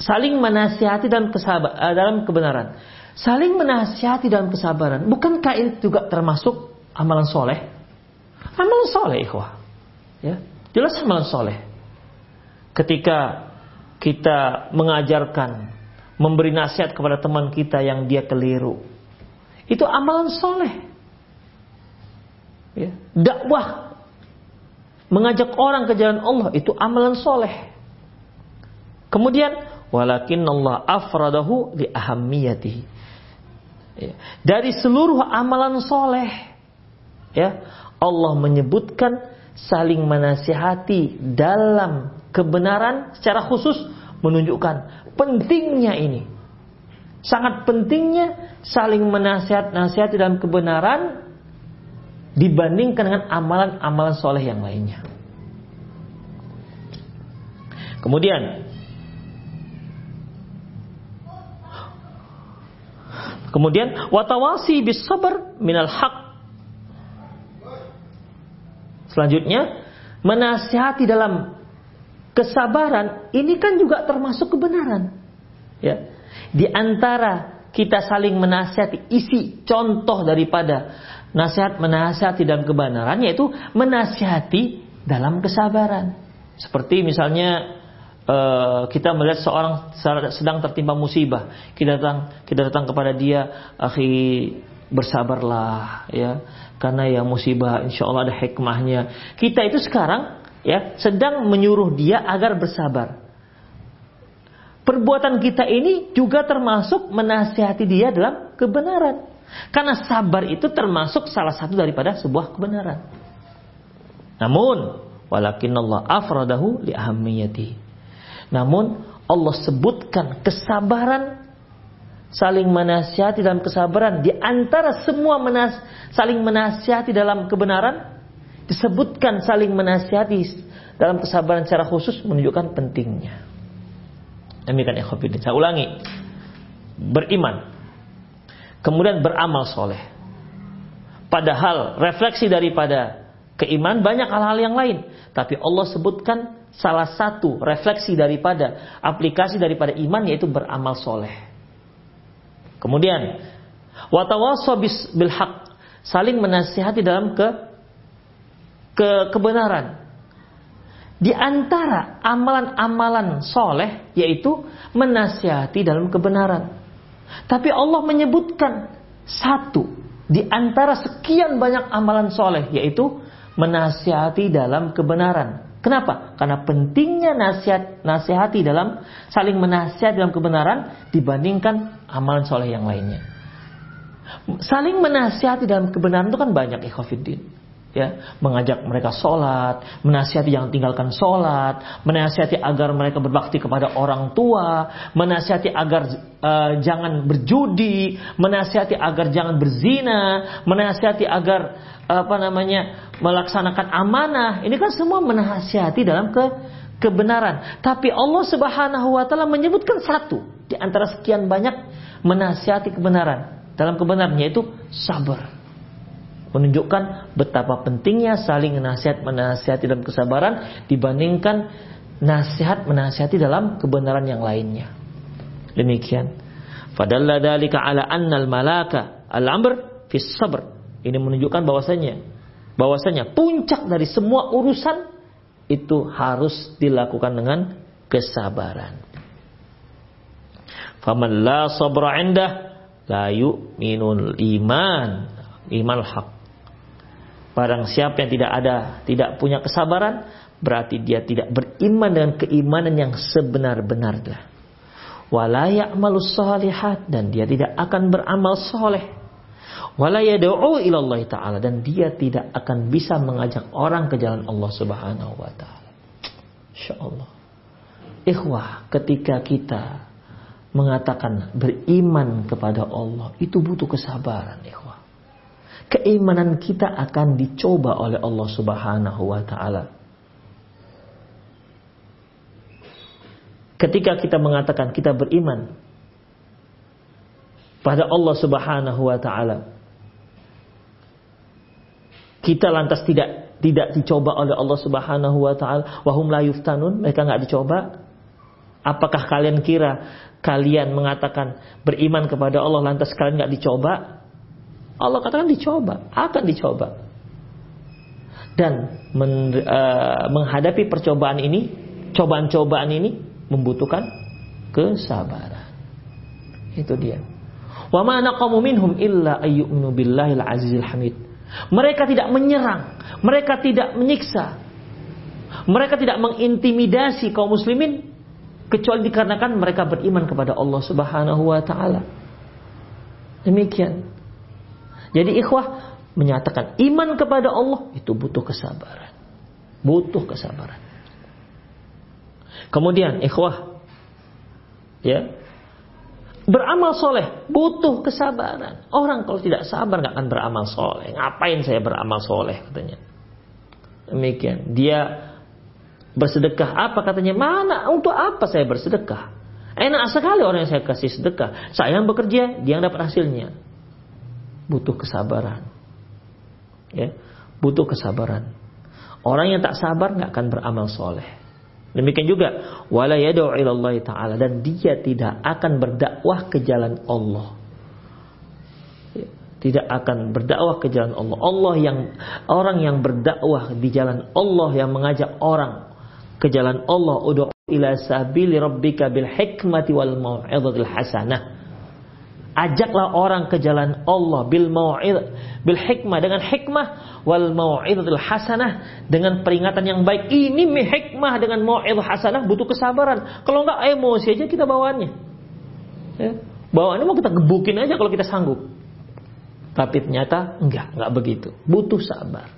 saling menasihati dalam kesabar, eh, dalam kebenaran. Saling menasihati dalam kesabaran. Bukankah itu juga termasuk amalan soleh? Amalan soleh, ikhwah. Ya, jelas amalan soleh. Ketika kita mengajarkan, memberi nasihat kepada teman kita yang dia keliru. Itu amalan soleh. Ya. Dakwah mengajak orang ke jalan Allah itu amalan soleh. Kemudian walakin Allah afradahu li ahammiyatihi. Ya. Dari seluruh amalan soleh, ya Allah menyebutkan saling menasihati dalam kebenaran secara khusus menunjukkan pentingnya ini. Sangat pentingnya saling menasihat-nasihati dalam kebenaran dibandingkan dengan amalan-amalan soleh yang lainnya. Kemudian Kemudian watawasi bis sabar minal haq. Selanjutnya menasihati dalam kesabaran ini kan juga termasuk kebenaran. Ya. Di antara kita saling menasihati isi contoh daripada nasihat menasihati dalam kebenaran yaitu menasihati dalam kesabaran. Seperti misalnya uh, kita melihat seorang sedang tertimpa musibah, kita datang kita datang kepada dia, akhi bersabarlah ya karena ya musibah insya Allah ada hikmahnya. Kita itu sekarang ya sedang menyuruh dia agar bersabar. Perbuatan kita ini juga termasuk menasihati dia dalam kebenaran. Karena sabar itu termasuk salah satu daripada sebuah kebenaran. Namun, walakin Allah afradahu li ahammiyati. Namun, Allah sebutkan kesabaran saling menasihati dalam kesabaran di antara semua menas saling menasihati dalam kebenaran disebutkan saling menasihati dalam kesabaran secara khusus menunjukkan pentingnya. Demikian ikhwafidin. Saya ulangi. Beriman. Kemudian beramal soleh. Padahal refleksi daripada keiman banyak hal-hal yang lain. Tapi Allah sebutkan salah satu refleksi daripada aplikasi daripada iman yaitu beramal soleh. Kemudian watawasobis bilhaq saling menasihati dalam ke ke kebenaran. Di antara amalan-amalan soleh yaitu menasihati dalam kebenaran. Tapi Allah menyebutkan satu di antara sekian banyak amalan soleh yaitu menasihati dalam kebenaran. Kenapa? Karena pentingnya nasihat nasihati dalam saling menasihati dalam kebenaran dibandingkan amalan soleh yang lainnya. Saling menasihati dalam kebenaran itu kan banyak ikhwafiddin ya mengajak mereka sholat, menasihati yang tinggalkan sholat, menasihati agar mereka berbakti kepada orang tua, menasihati agar uh, jangan berjudi, menasihati agar jangan berzina, menasihati agar apa namanya melaksanakan amanah. Ini kan semua menasihati dalam ke kebenaran. Tapi Allah Subhanahu wa taala menyebutkan satu di antara sekian banyak menasihati kebenaran. Dalam kebenaran yaitu sabar menunjukkan betapa pentingnya saling nasihat menasihati dalam kesabaran dibandingkan nasihat menasihati dalam kebenaran yang lainnya. Demikian. Fadalla dalika ala annal malaka al-amr fis sabr. Ini menunjukkan bahwasanya bahwasanya puncak dari semua urusan itu harus dilakukan dengan kesabaran. Faman la sabra indah la yu'minul iman iman haq Barang siapa yang tidak ada, tidak punya kesabaran, berarti dia tidak beriman dengan keimanan yang sebenar-benarnya. Wala ya'malus salihat dan dia tidak akan beramal soleh. Wala yad'u ilallah ta'ala dan dia tidak akan bisa mengajak orang ke jalan Allah Subhanahu wa taala. Insyaallah. Ikhwah, ketika kita mengatakan beriman kepada Allah, itu butuh kesabaran, ikhwah keimanan kita akan dicoba oleh Allah Subhanahu wa taala. Ketika kita mengatakan kita beriman pada Allah Subhanahu wa taala, kita lantas tidak tidak dicoba oleh Allah Subhanahu wa taala, wahum la yuftanun, mereka nggak dicoba. Apakah kalian kira kalian mengatakan beriman kepada Allah lantas kalian nggak dicoba? Allah katakan dicoba, akan dicoba. Dan men, uh, menghadapi percobaan ini, cobaan-cobaan ini membutuhkan kesabaran. Itu dia. Wa ma naqamu minhum illa ayyuminu billahil azizil hamid. Mereka tidak menyerang, mereka tidak menyiksa, mereka tidak mengintimidasi kaum muslimin kecuali dikarenakan mereka beriman kepada Allah Subhanahu wa taala. Demikian. Jadi ikhwah menyatakan iman kepada Allah itu butuh kesabaran. Butuh kesabaran. Kemudian ikhwah ya beramal soleh butuh kesabaran. Orang kalau tidak sabar nggak akan beramal soleh. Ngapain saya beramal soleh katanya. Demikian. Dia Bersedekah apa katanya? Mana? Untuk apa saya bersedekah? Enak sekali orang yang saya kasih sedekah. Saya yang bekerja, dia yang dapat hasilnya. Butuh kesabaran. Ya, butuh kesabaran. Orang yang tak sabar nggak akan beramal soleh. Demikian juga wala yad'u Allah taala dan dia tidak akan berdakwah ke jalan Allah. Ya, tidak akan berdakwah ke jalan Allah. Allah yang orang yang berdakwah di jalan Allah yang mengajak orang ke jalan Allah ud'u ila sabili rabbika bil hikmati wal mau'izatil hasanah ajaklah orang ke jalan Allah bil mau'id bil hikmah dengan hikmah wal mau'izatil hasanah dengan peringatan yang baik. Ini mi hikmah dengan mau'izah hasanah butuh kesabaran. Kalau enggak emosi aja kita bawaannya. Ya. bawaannya mau kita gebukin aja kalau kita sanggup. Tapi ternyata enggak enggak begitu. Butuh sabar.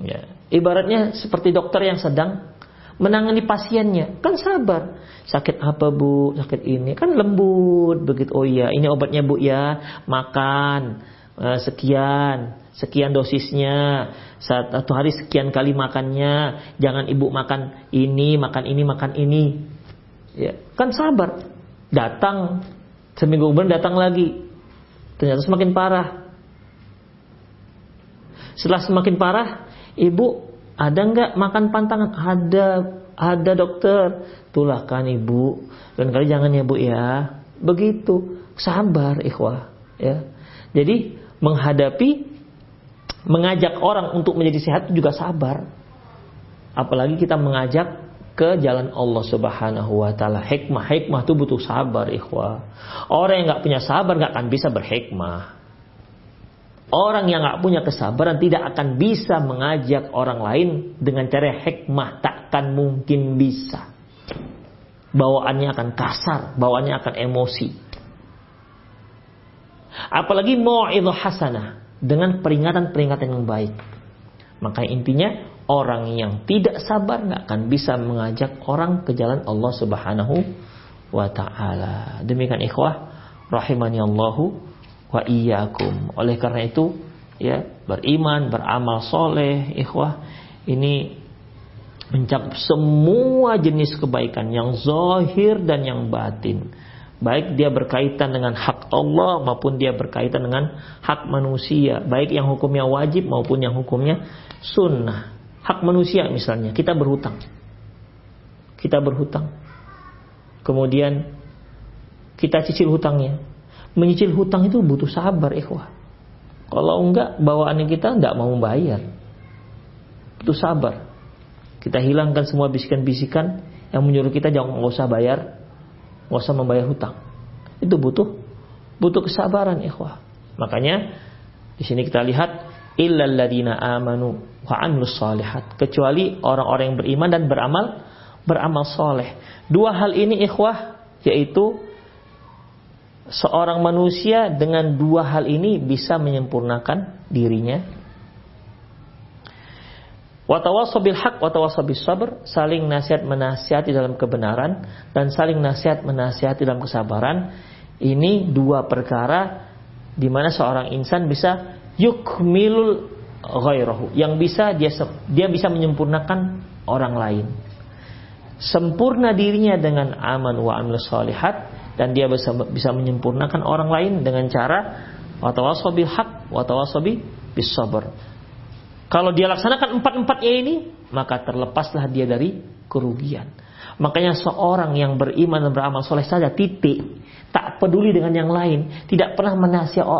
Ya. Ibaratnya seperti dokter yang sedang menangani pasiennya. Kan sabar. Sakit apa bu? Sakit ini. Kan lembut. Begitu. Oh iya ini obatnya bu ya. Makan. Uh, sekian. Sekian dosisnya. Satu hari sekian kali makannya. Jangan ibu makan ini, makan ini, makan ini. Ya, kan sabar. Datang. Seminggu kemudian datang lagi. Ternyata semakin parah. Setelah semakin parah, ibu ada nggak makan pantangan? Ada, ada dokter. Itulah kan ibu. Dan kali jangan ya bu ya. Begitu. Sabar ikhwah. Ya. Jadi menghadapi, mengajak orang untuk menjadi sehat juga sabar. Apalagi kita mengajak ke jalan Allah Subhanahu wa taala. Hikmah, hikmah itu butuh sabar, ikhwah. Orang yang nggak punya sabar nggak akan bisa berhikmah. Orang yang nggak punya kesabaran tidak akan bisa mengajak orang lain dengan cara hikmah, takkan mungkin bisa. Bawaannya akan kasar, bawaannya akan emosi. Apalagi itu hasanah dengan peringatan-peringatan yang baik. Maka intinya orang yang tidak sabar nggak akan bisa mengajak orang ke jalan Allah Subhanahu wa taala. Demikian ikhwah rahimani Allahu wa iyyakum. Oleh karena itu, ya, beriman, beramal soleh, ikhwah, ini mencakup semua jenis kebaikan yang zahir dan yang batin. Baik dia berkaitan dengan hak Allah maupun dia berkaitan dengan hak manusia. Baik yang hukumnya wajib maupun yang hukumnya sunnah. Hak manusia misalnya, kita berhutang. Kita berhutang. Kemudian kita cicil hutangnya menyicil hutang itu butuh sabar ikhwah. Kalau enggak bawaannya kita enggak mau membayar. Butuh sabar. Kita hilangkan semua bisikan-bisikan yang menyuruh kita jangan nggak usah bayar, nggak usah membayar hutang. Itu butuh butuh kesabaran ikhwah. Makanya di sini kita lihat illal ladina amanu wa amilus kecuali orang-orang yang beriman dan beramal beramal soleh. Dua hal ini ikhwah yaitu seorang manusia dengan dua hal ini bisa menyempurnakan dirinya. Watawasobil hak, watawasobil sabar, saling nasihat menasihati dalam kebenaran dan saling nasihat menasihati dalam kesabaran. Ini dua perkara di mana seorang insan bisa yukmilul ghairahu, yang bisa dia dia bisa menyempurnakan orang lain. Sempurna dirinya dengan aman wa amil salihat dan dia bisa bisa menyempurnakan orang lain dengan cara watawasobil hak watawasobi. Kalau dia laksanakan empat-empatnya ini, maka terlepaslah dia dari kerugian. Makanya seorang yang beriman dan beramal soleh saja titik tak peduli dengan yang lain, tidak pernah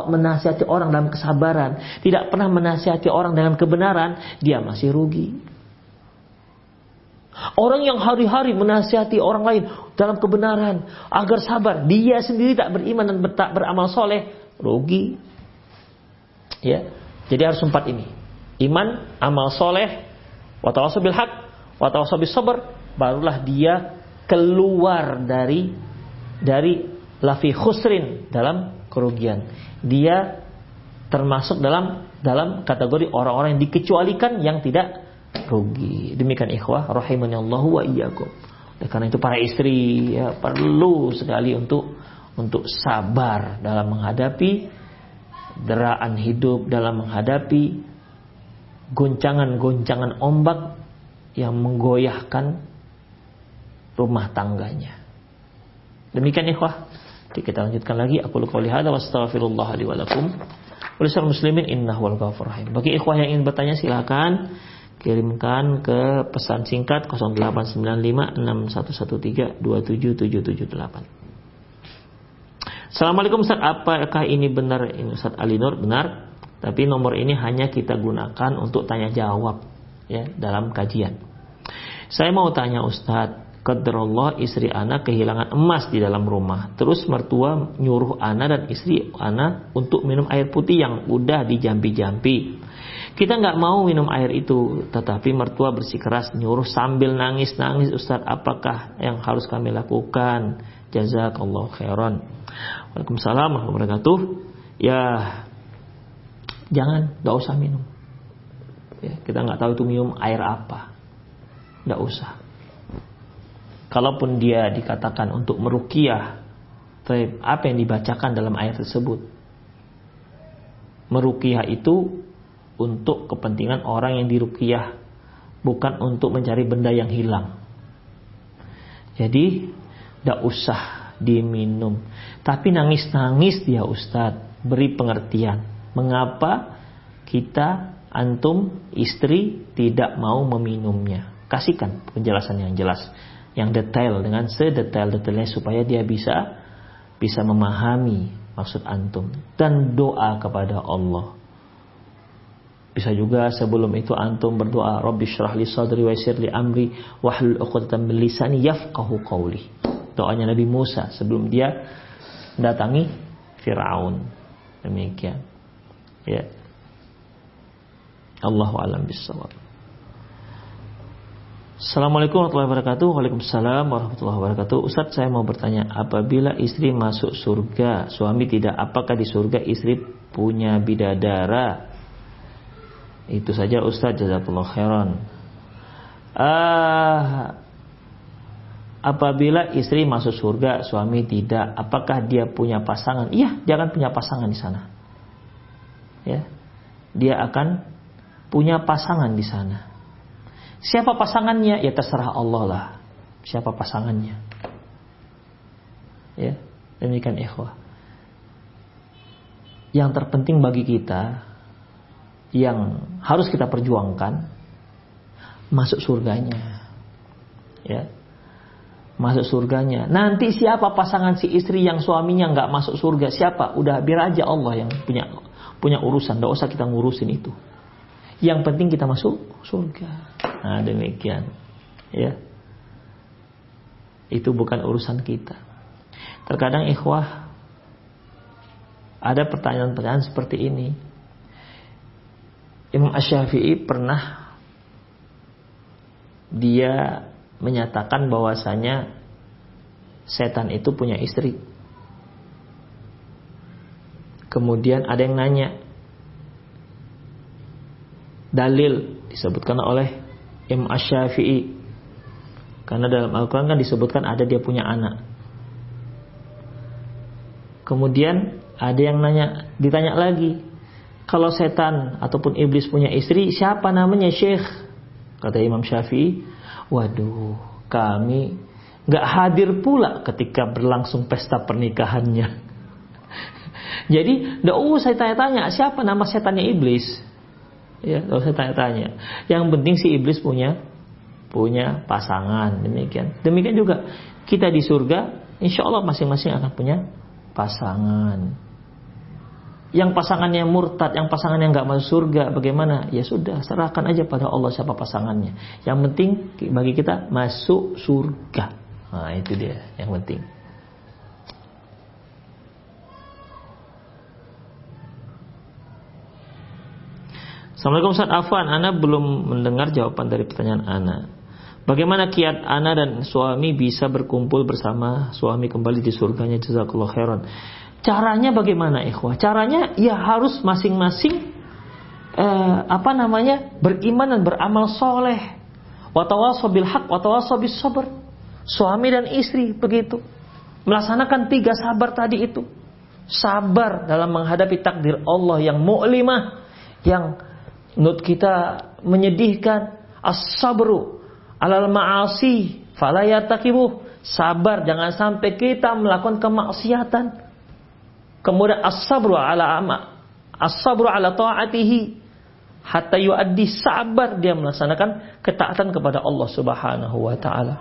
menasihati orang dalam kesabaran, tidak pernah menasihati orang dengan kebenaran, dia masih rugi. Orang yang hari-hari menasihati orang lain dalam kebenaran agar sabar, dia sendiri tak beriman dan tak beramal soleh, rugi. Ya, jadi harus empat ini: iman, amal soleh, watawasabil hak, watawasabil sabar, barulah dia keluar dari dari lafi khusrin dalam kerugian. Dia termasuk dalam dalam kategori orang-orang yang dikecualikan yang tidak rugi. Demikian ikhwah rahimanallahu wa iyyakum. Oleh karena itu para istri ya, perlu sekali untuk untuk sabar dalam menghadapi deraan hidup, dalam menghadapi goncangan-goncangan ombak yang menggoyahkan rumah tangganya. Demikian ikhwah. Jadi kita lanjutkan lagi. Aku luka lihat wa astaghfirullah li wa lakum. muslimin innahu wal rahim. Bagi ikhwah yang ingin bertanya silakan kirimkan ke pesan singkat 089561132778. Assalamualaikum Ustaz, apakah ini benar ini Ustaz Ali Nur? Benar. Tapi nomor ini hanya kita gunakan untuk tanya jawab ya dalam kajian. Saya mau tanya Ustadz, Qadarullah istri anak kehilangan emas di dalam rumah. Terus mertua nyuruh anak dan istri anak untuk minum air putih yang udah dijampi-jampi. Kita nggak mau minum air itu, tetapi mertua bersikeras nyuruh sambil nangis-nangis Ustaz, apakah yang harus kami lakukan? Jazakallah khairan. Waalaikumsalam warahmatullahi wabarakatuh. Ya, jangan, nggak usah minum. Ya, kita nggak tahu itu minum air apa. Nggak usah kalaupun dia dikatakan untuk merukiah apa yang dibacakan dalam ayat tersebut merukiah itu untuk kepentingan orang yang dirukiah bukan untuk mencari benda yang hilang. Jadi tidak usah diminum. Tapi nangis-nangis dia Ustadz. Beri pengertian. Mengapa kita antum istri tidak mau meminumnya? Kasihkan penjelasan yang jelas yang detail dengan sedetail-detailnya supaya dia bisa bisa memahami maksud antum. Dan doa kepada Allah. Bisa juga sebelum itu antum berdoa Rabbi syrah li sadri wa yassir li amri wahlul 'uqdatam min lisani yafqahu qawli. Doanya Nabi Musa sebelum dia datangi Firaun. Demikian. Ya. Allahu alam bisawab. Assalamualaikum warahmatullahi wabarakatuh Waalaikumsalam warahmatullahi wabarakatuh Ustaz saya mau bertanya Apabila istri masuk surga Suami tidak Apakah di surga istri punya bidadara Itu saja Ustaz Jazakallah khairan uh, Apabila istri masuk surga Suami tidak Apakah dia punya pasangan Iya dia akan punya pasangan di sana Ya Dia akan punya pasangan di sana Siapa pasangannya? Ya terserah Allah lah. Siapa pasangannya? Ya, demikian ikhwah. Yang terpenting bagi kita yang harus kita perjuangkan masuk surganya. Ya. Masuk surganya. Nanti siapa pasangan si istri yang suaminya nggak masuk surga? Siapa? Udah biar aja Allah yang punya punya urusan. Tidak usah kita ngurusin itu. Yang penting kita masuk surga. Nah, demikian. Ya. Itu bukan urusan kita. Terkadang ikhwah ada pertanyaan-pertanyaan seperti ini. Imam Ash-Syafi'i pernah dia menyatakan bahwasanya setan itu punya istri. Kemudian ada yang nanya, dalil disebutkan oleh Imam Ash-Syafi'i. Karena dalam Al-Quran kan disebutkan ada dia punya anak. Kemudian ada yang nanya, ditanya lagi, kalau setan ataupun iblis punya istri, siapa namanya Syekh? Kata Imam Syafi'i, waduh, kami nggak hadir pula ketika berlangsung pesta pernikahannya. [LAUGHS] Jadi, tidak usah tanya-tanya siapa nama setannya iblis. Ya, kalau saya tanya-tanya. Yang penting si iblis punya punya pasangan demikian demikian juga kita di surga insya Allah masing-masing akan punya pasangan yang pasangannya murtad, yang pasangannya nggak masuk surga, bagaimana? Ya sudah, serahkan aja pada Allah siapa pasangannya. Yang penting bagi kita masuk surga. Nah, itu dia yang penting. Assalamualaikum Ustaz Afan, Ana belum mendengar jawaban dari pertanyaan Ana. Bagaimana kiat Ana dan suami bisa berkumpul bersama suami kembali di surganya jazakallah khairan. Caranya bagaimana ikhwah? Caranya ya harus masing-masing eh, apa namanya? beriman dan beramal soleh. Watawasobil hak, watawasobil sabar. Suami dan istri begitu. Melaksanakan tiga sabar tadi itu. Sabar dalam menghadapi takdir Allah yang mu'limah. Yang menurut kita menyedihkan. As-sabru alal ma'asi falayatakibuh. Sabar jangan sampai kita melakukan kemaksiatan Kemudian as-sabru ala ama, as-sabru ala ta'atihi hatta yuaddi sabar dia melaksanakan ketaatan kepada Allah Subhanahu wa taala.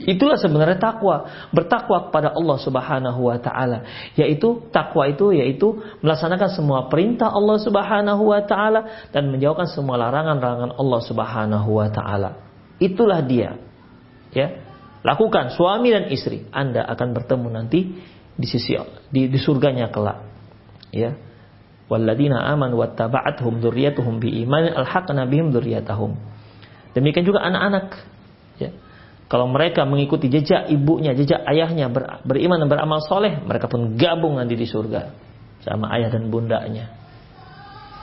Itulah sebenarnya takwa, bertakwa kepada Allah Subhanahu wa taala, yaitu takwa itu yaitu melaksanakan semua perintah Allah Subhanahu wa taala dan menjauhkan semua larangan-larangan Allah Subhanahu wa taala. Itulah dia. Ya. Lakukan suami dan istri, Anda akan bertemu nanti di sisi di, di surganya kelak. Ya. Walladzina amanu wattaba'athum dzurriyyatuhum biiman alhaqna bihim dzurriyyatahum. Demikian juga anak-anak. Ya. Kalau mereka mengikuti jejak ibunya, jejak ayahnya ber, beriman dan beramal soleh, mereka pun gabung nanti di surga sama ayah dan bundanya.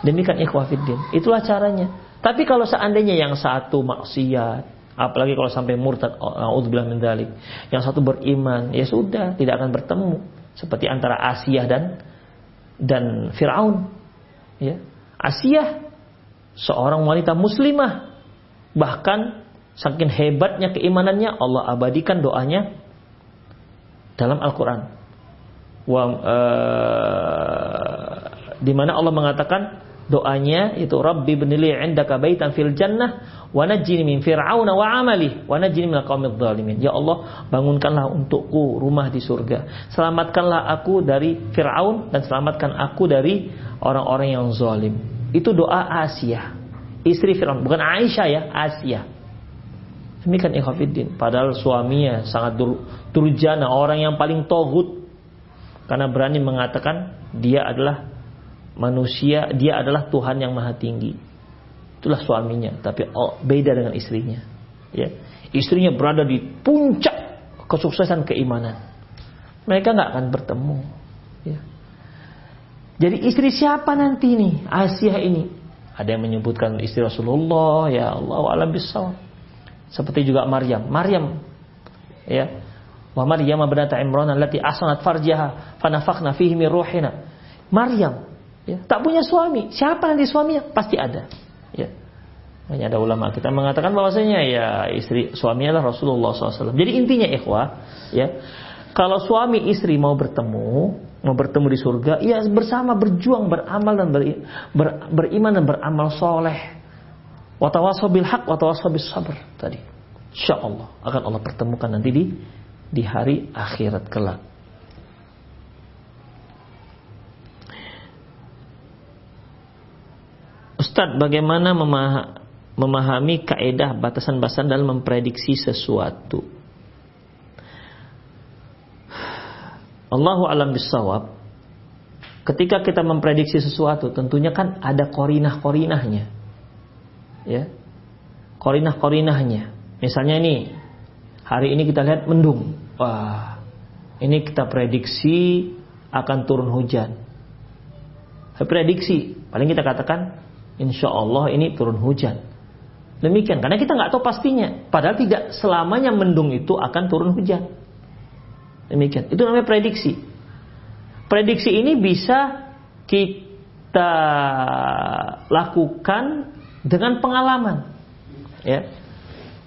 Demikian ikhwah fiddin. Itulah caranya. Tapi kalau seandainya yang satu maksiat, Apalagi kalau sampai murtad, naudzubillah min dzalik. Yang satu beriman, ya sudah, tidak akan bertemu seperti antara Asia dan dan Firaun. Ya. Asia seorang wanita muslimah bahkan saking hebatnya keimanannya Allah abadikan doanya dalam Al-Qur'an. Uh, di mana Allah mengatakan doanya itu Rabbi benili indaka baitan fil jannah wa najjini min fir'auna wa amali wa najjini minal qaumidz zalimin ya Allah bangunkanlah untukku rumah di surga. Selamatkanlah aku dari Firaun dan selamatkan aku dari orang-orang yang zalim. Itu doa Asia. Istri Firaun bukan Aisyah ya Asia. Demikian ikhwafiddin padahal suaminya sangat dur, durjana orang yang paling tohut karena berani mengatakan dia adalah manusia dia adalah Tuhan yang maha tinggi. Itulah suaminya tapi oh, beda dengan istrinya. Ya. Istrinya berada di puncak kesuksesan keimanan. Mereka nggak akan bertemu. Ya. Jadi istri siapa nanti nih Asia ini? Ada yang menyebutkan istri Rasulullah ya Allah alam bisawab seperti juga Maryam. Maryam ya. Wa Maryam binata Imran allati ahsanat farjaha fanafakna fihi min ruhina. Maryam ya, tak punya suami siapa nanti suaminya pasti ada Ya. Hanya ada ulama kita mengatakan bahwasanya ya istri suaminya adalah Rasulullah SAW. Jadi intinya ikhwah, ya kalau suami istri mau bertemu, mau bertemu di surga, ya bersama berjuang beramal dan ber, ber, beriman dan beramal soleh. Watawasobil hak, watawasobil sabar tadi. Insya Allah akan Allah pertemukan nanti di di hari akhirat kelak. Ustadz, bagaimana memahami kaedah batasan-batasan dalam memprediksi sesuatu? Allahu alam bisawab. Ketika kita memprediksi sesuatu, tentunya kan ada korinah-korinahnya. Ya. Korinah-korinahnya. Misalnya ini, hari ini kita lihat mendung. Wah, ini kita prediksi akan turun hujan. Prediksi, paling kita katakan insya Allah ini turun hujan. Demikian, karena kita nggak tahu pastinya. Padahal tidak selamanya mendung itu akan turun hujan. Demikian, itu namanya prediksi. Prediksi ini bisa kita lakukan dengan pengalaman, ya,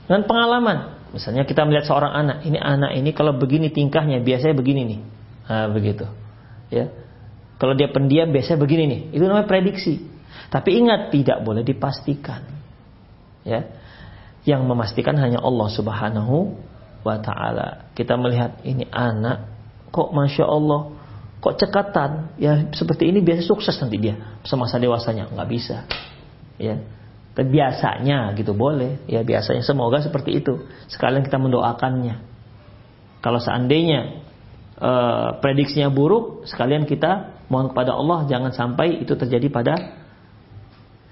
dengan pengalaman. Misalnya kita melihat seorang anak, ini anak ini kalau begini tingkahnya biasanya begini nih, nah, begitu, ya. Kalau dia pendiam biasanya begini nih, itu namanya prediksi. Tapi ingat tidak boleh dipastikan. Ya. yang memastikan hanya Allah Subhanahu wa taala. Kita melihat ini anak kok masya Allah kok cekatan? Ya seperti ini biasa sukses nanti dia. Semasa dewasanya nggak bisa. Ya. Biasanya gitu boleh. Ya biasanya semoga seperti itu. Sekalian kita mendoakannya. Kalau seandainya uh, prediksinya buruk sekalian kita mohon kepada Allah jangan sampai itu terjadi pada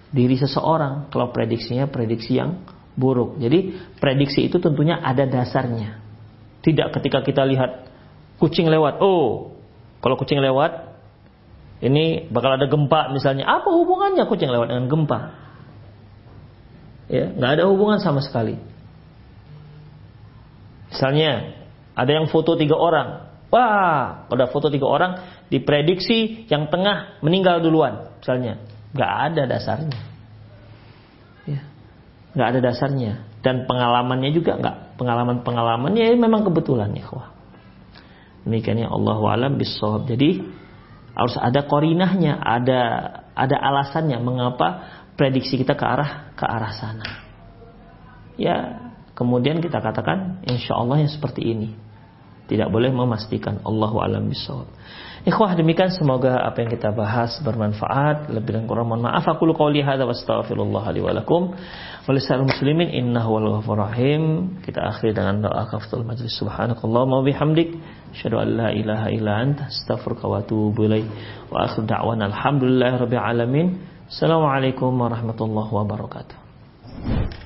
diri seseorang kalau prediksinya prediksi yang buruk jadi prediksi itu tentunya ada dasarnya tidak ketika kita lihat kucing lewat oh kalau kucing lewat, ini bakal ada gempa misalnya. Apa hubungannya kucing lewat dengan gempa? Ya, nggak ada hubungan sama sekali. Misalnya, ada yang foto tiga orang. Wah, udah foto tiga orang, diprediksi yang tengah meninggal duluan. Misalnya, nggak ada dasarnya. Ya, nggak ada dasarnya. Dan pengalamannya juga nggak. Pengalaman-pengalamannya memang kebetulan ya. Wah. Demikiannya Allah alam bisawab. Jadi harus ada korinahnya, ada ada alasannya mengapa prediksi kita ke arah ke arah sana. Ya, kemudian kita katakan insya Allah yang seperti ini. Tidak boleh memastikan Allah alam bisawab. Ikhwah demikian semoga apa yang kita bahas bermanfaat. Lebih dan kurang mohon maaf. Aku qouli hadza wa astaghfirullah li wa lakum. Walisal muslimin innahu wal rahim. Kita akhiri dengan doa kafatul majlis subhanakallahumma wa bihamdik asyhadu an la ilaha illa anta astaghfiruka wa atubu. Wa akhir da'wana alhamdulillahi rabbil alamin. Assalamualaikum warahmatullahi wabarakatuh.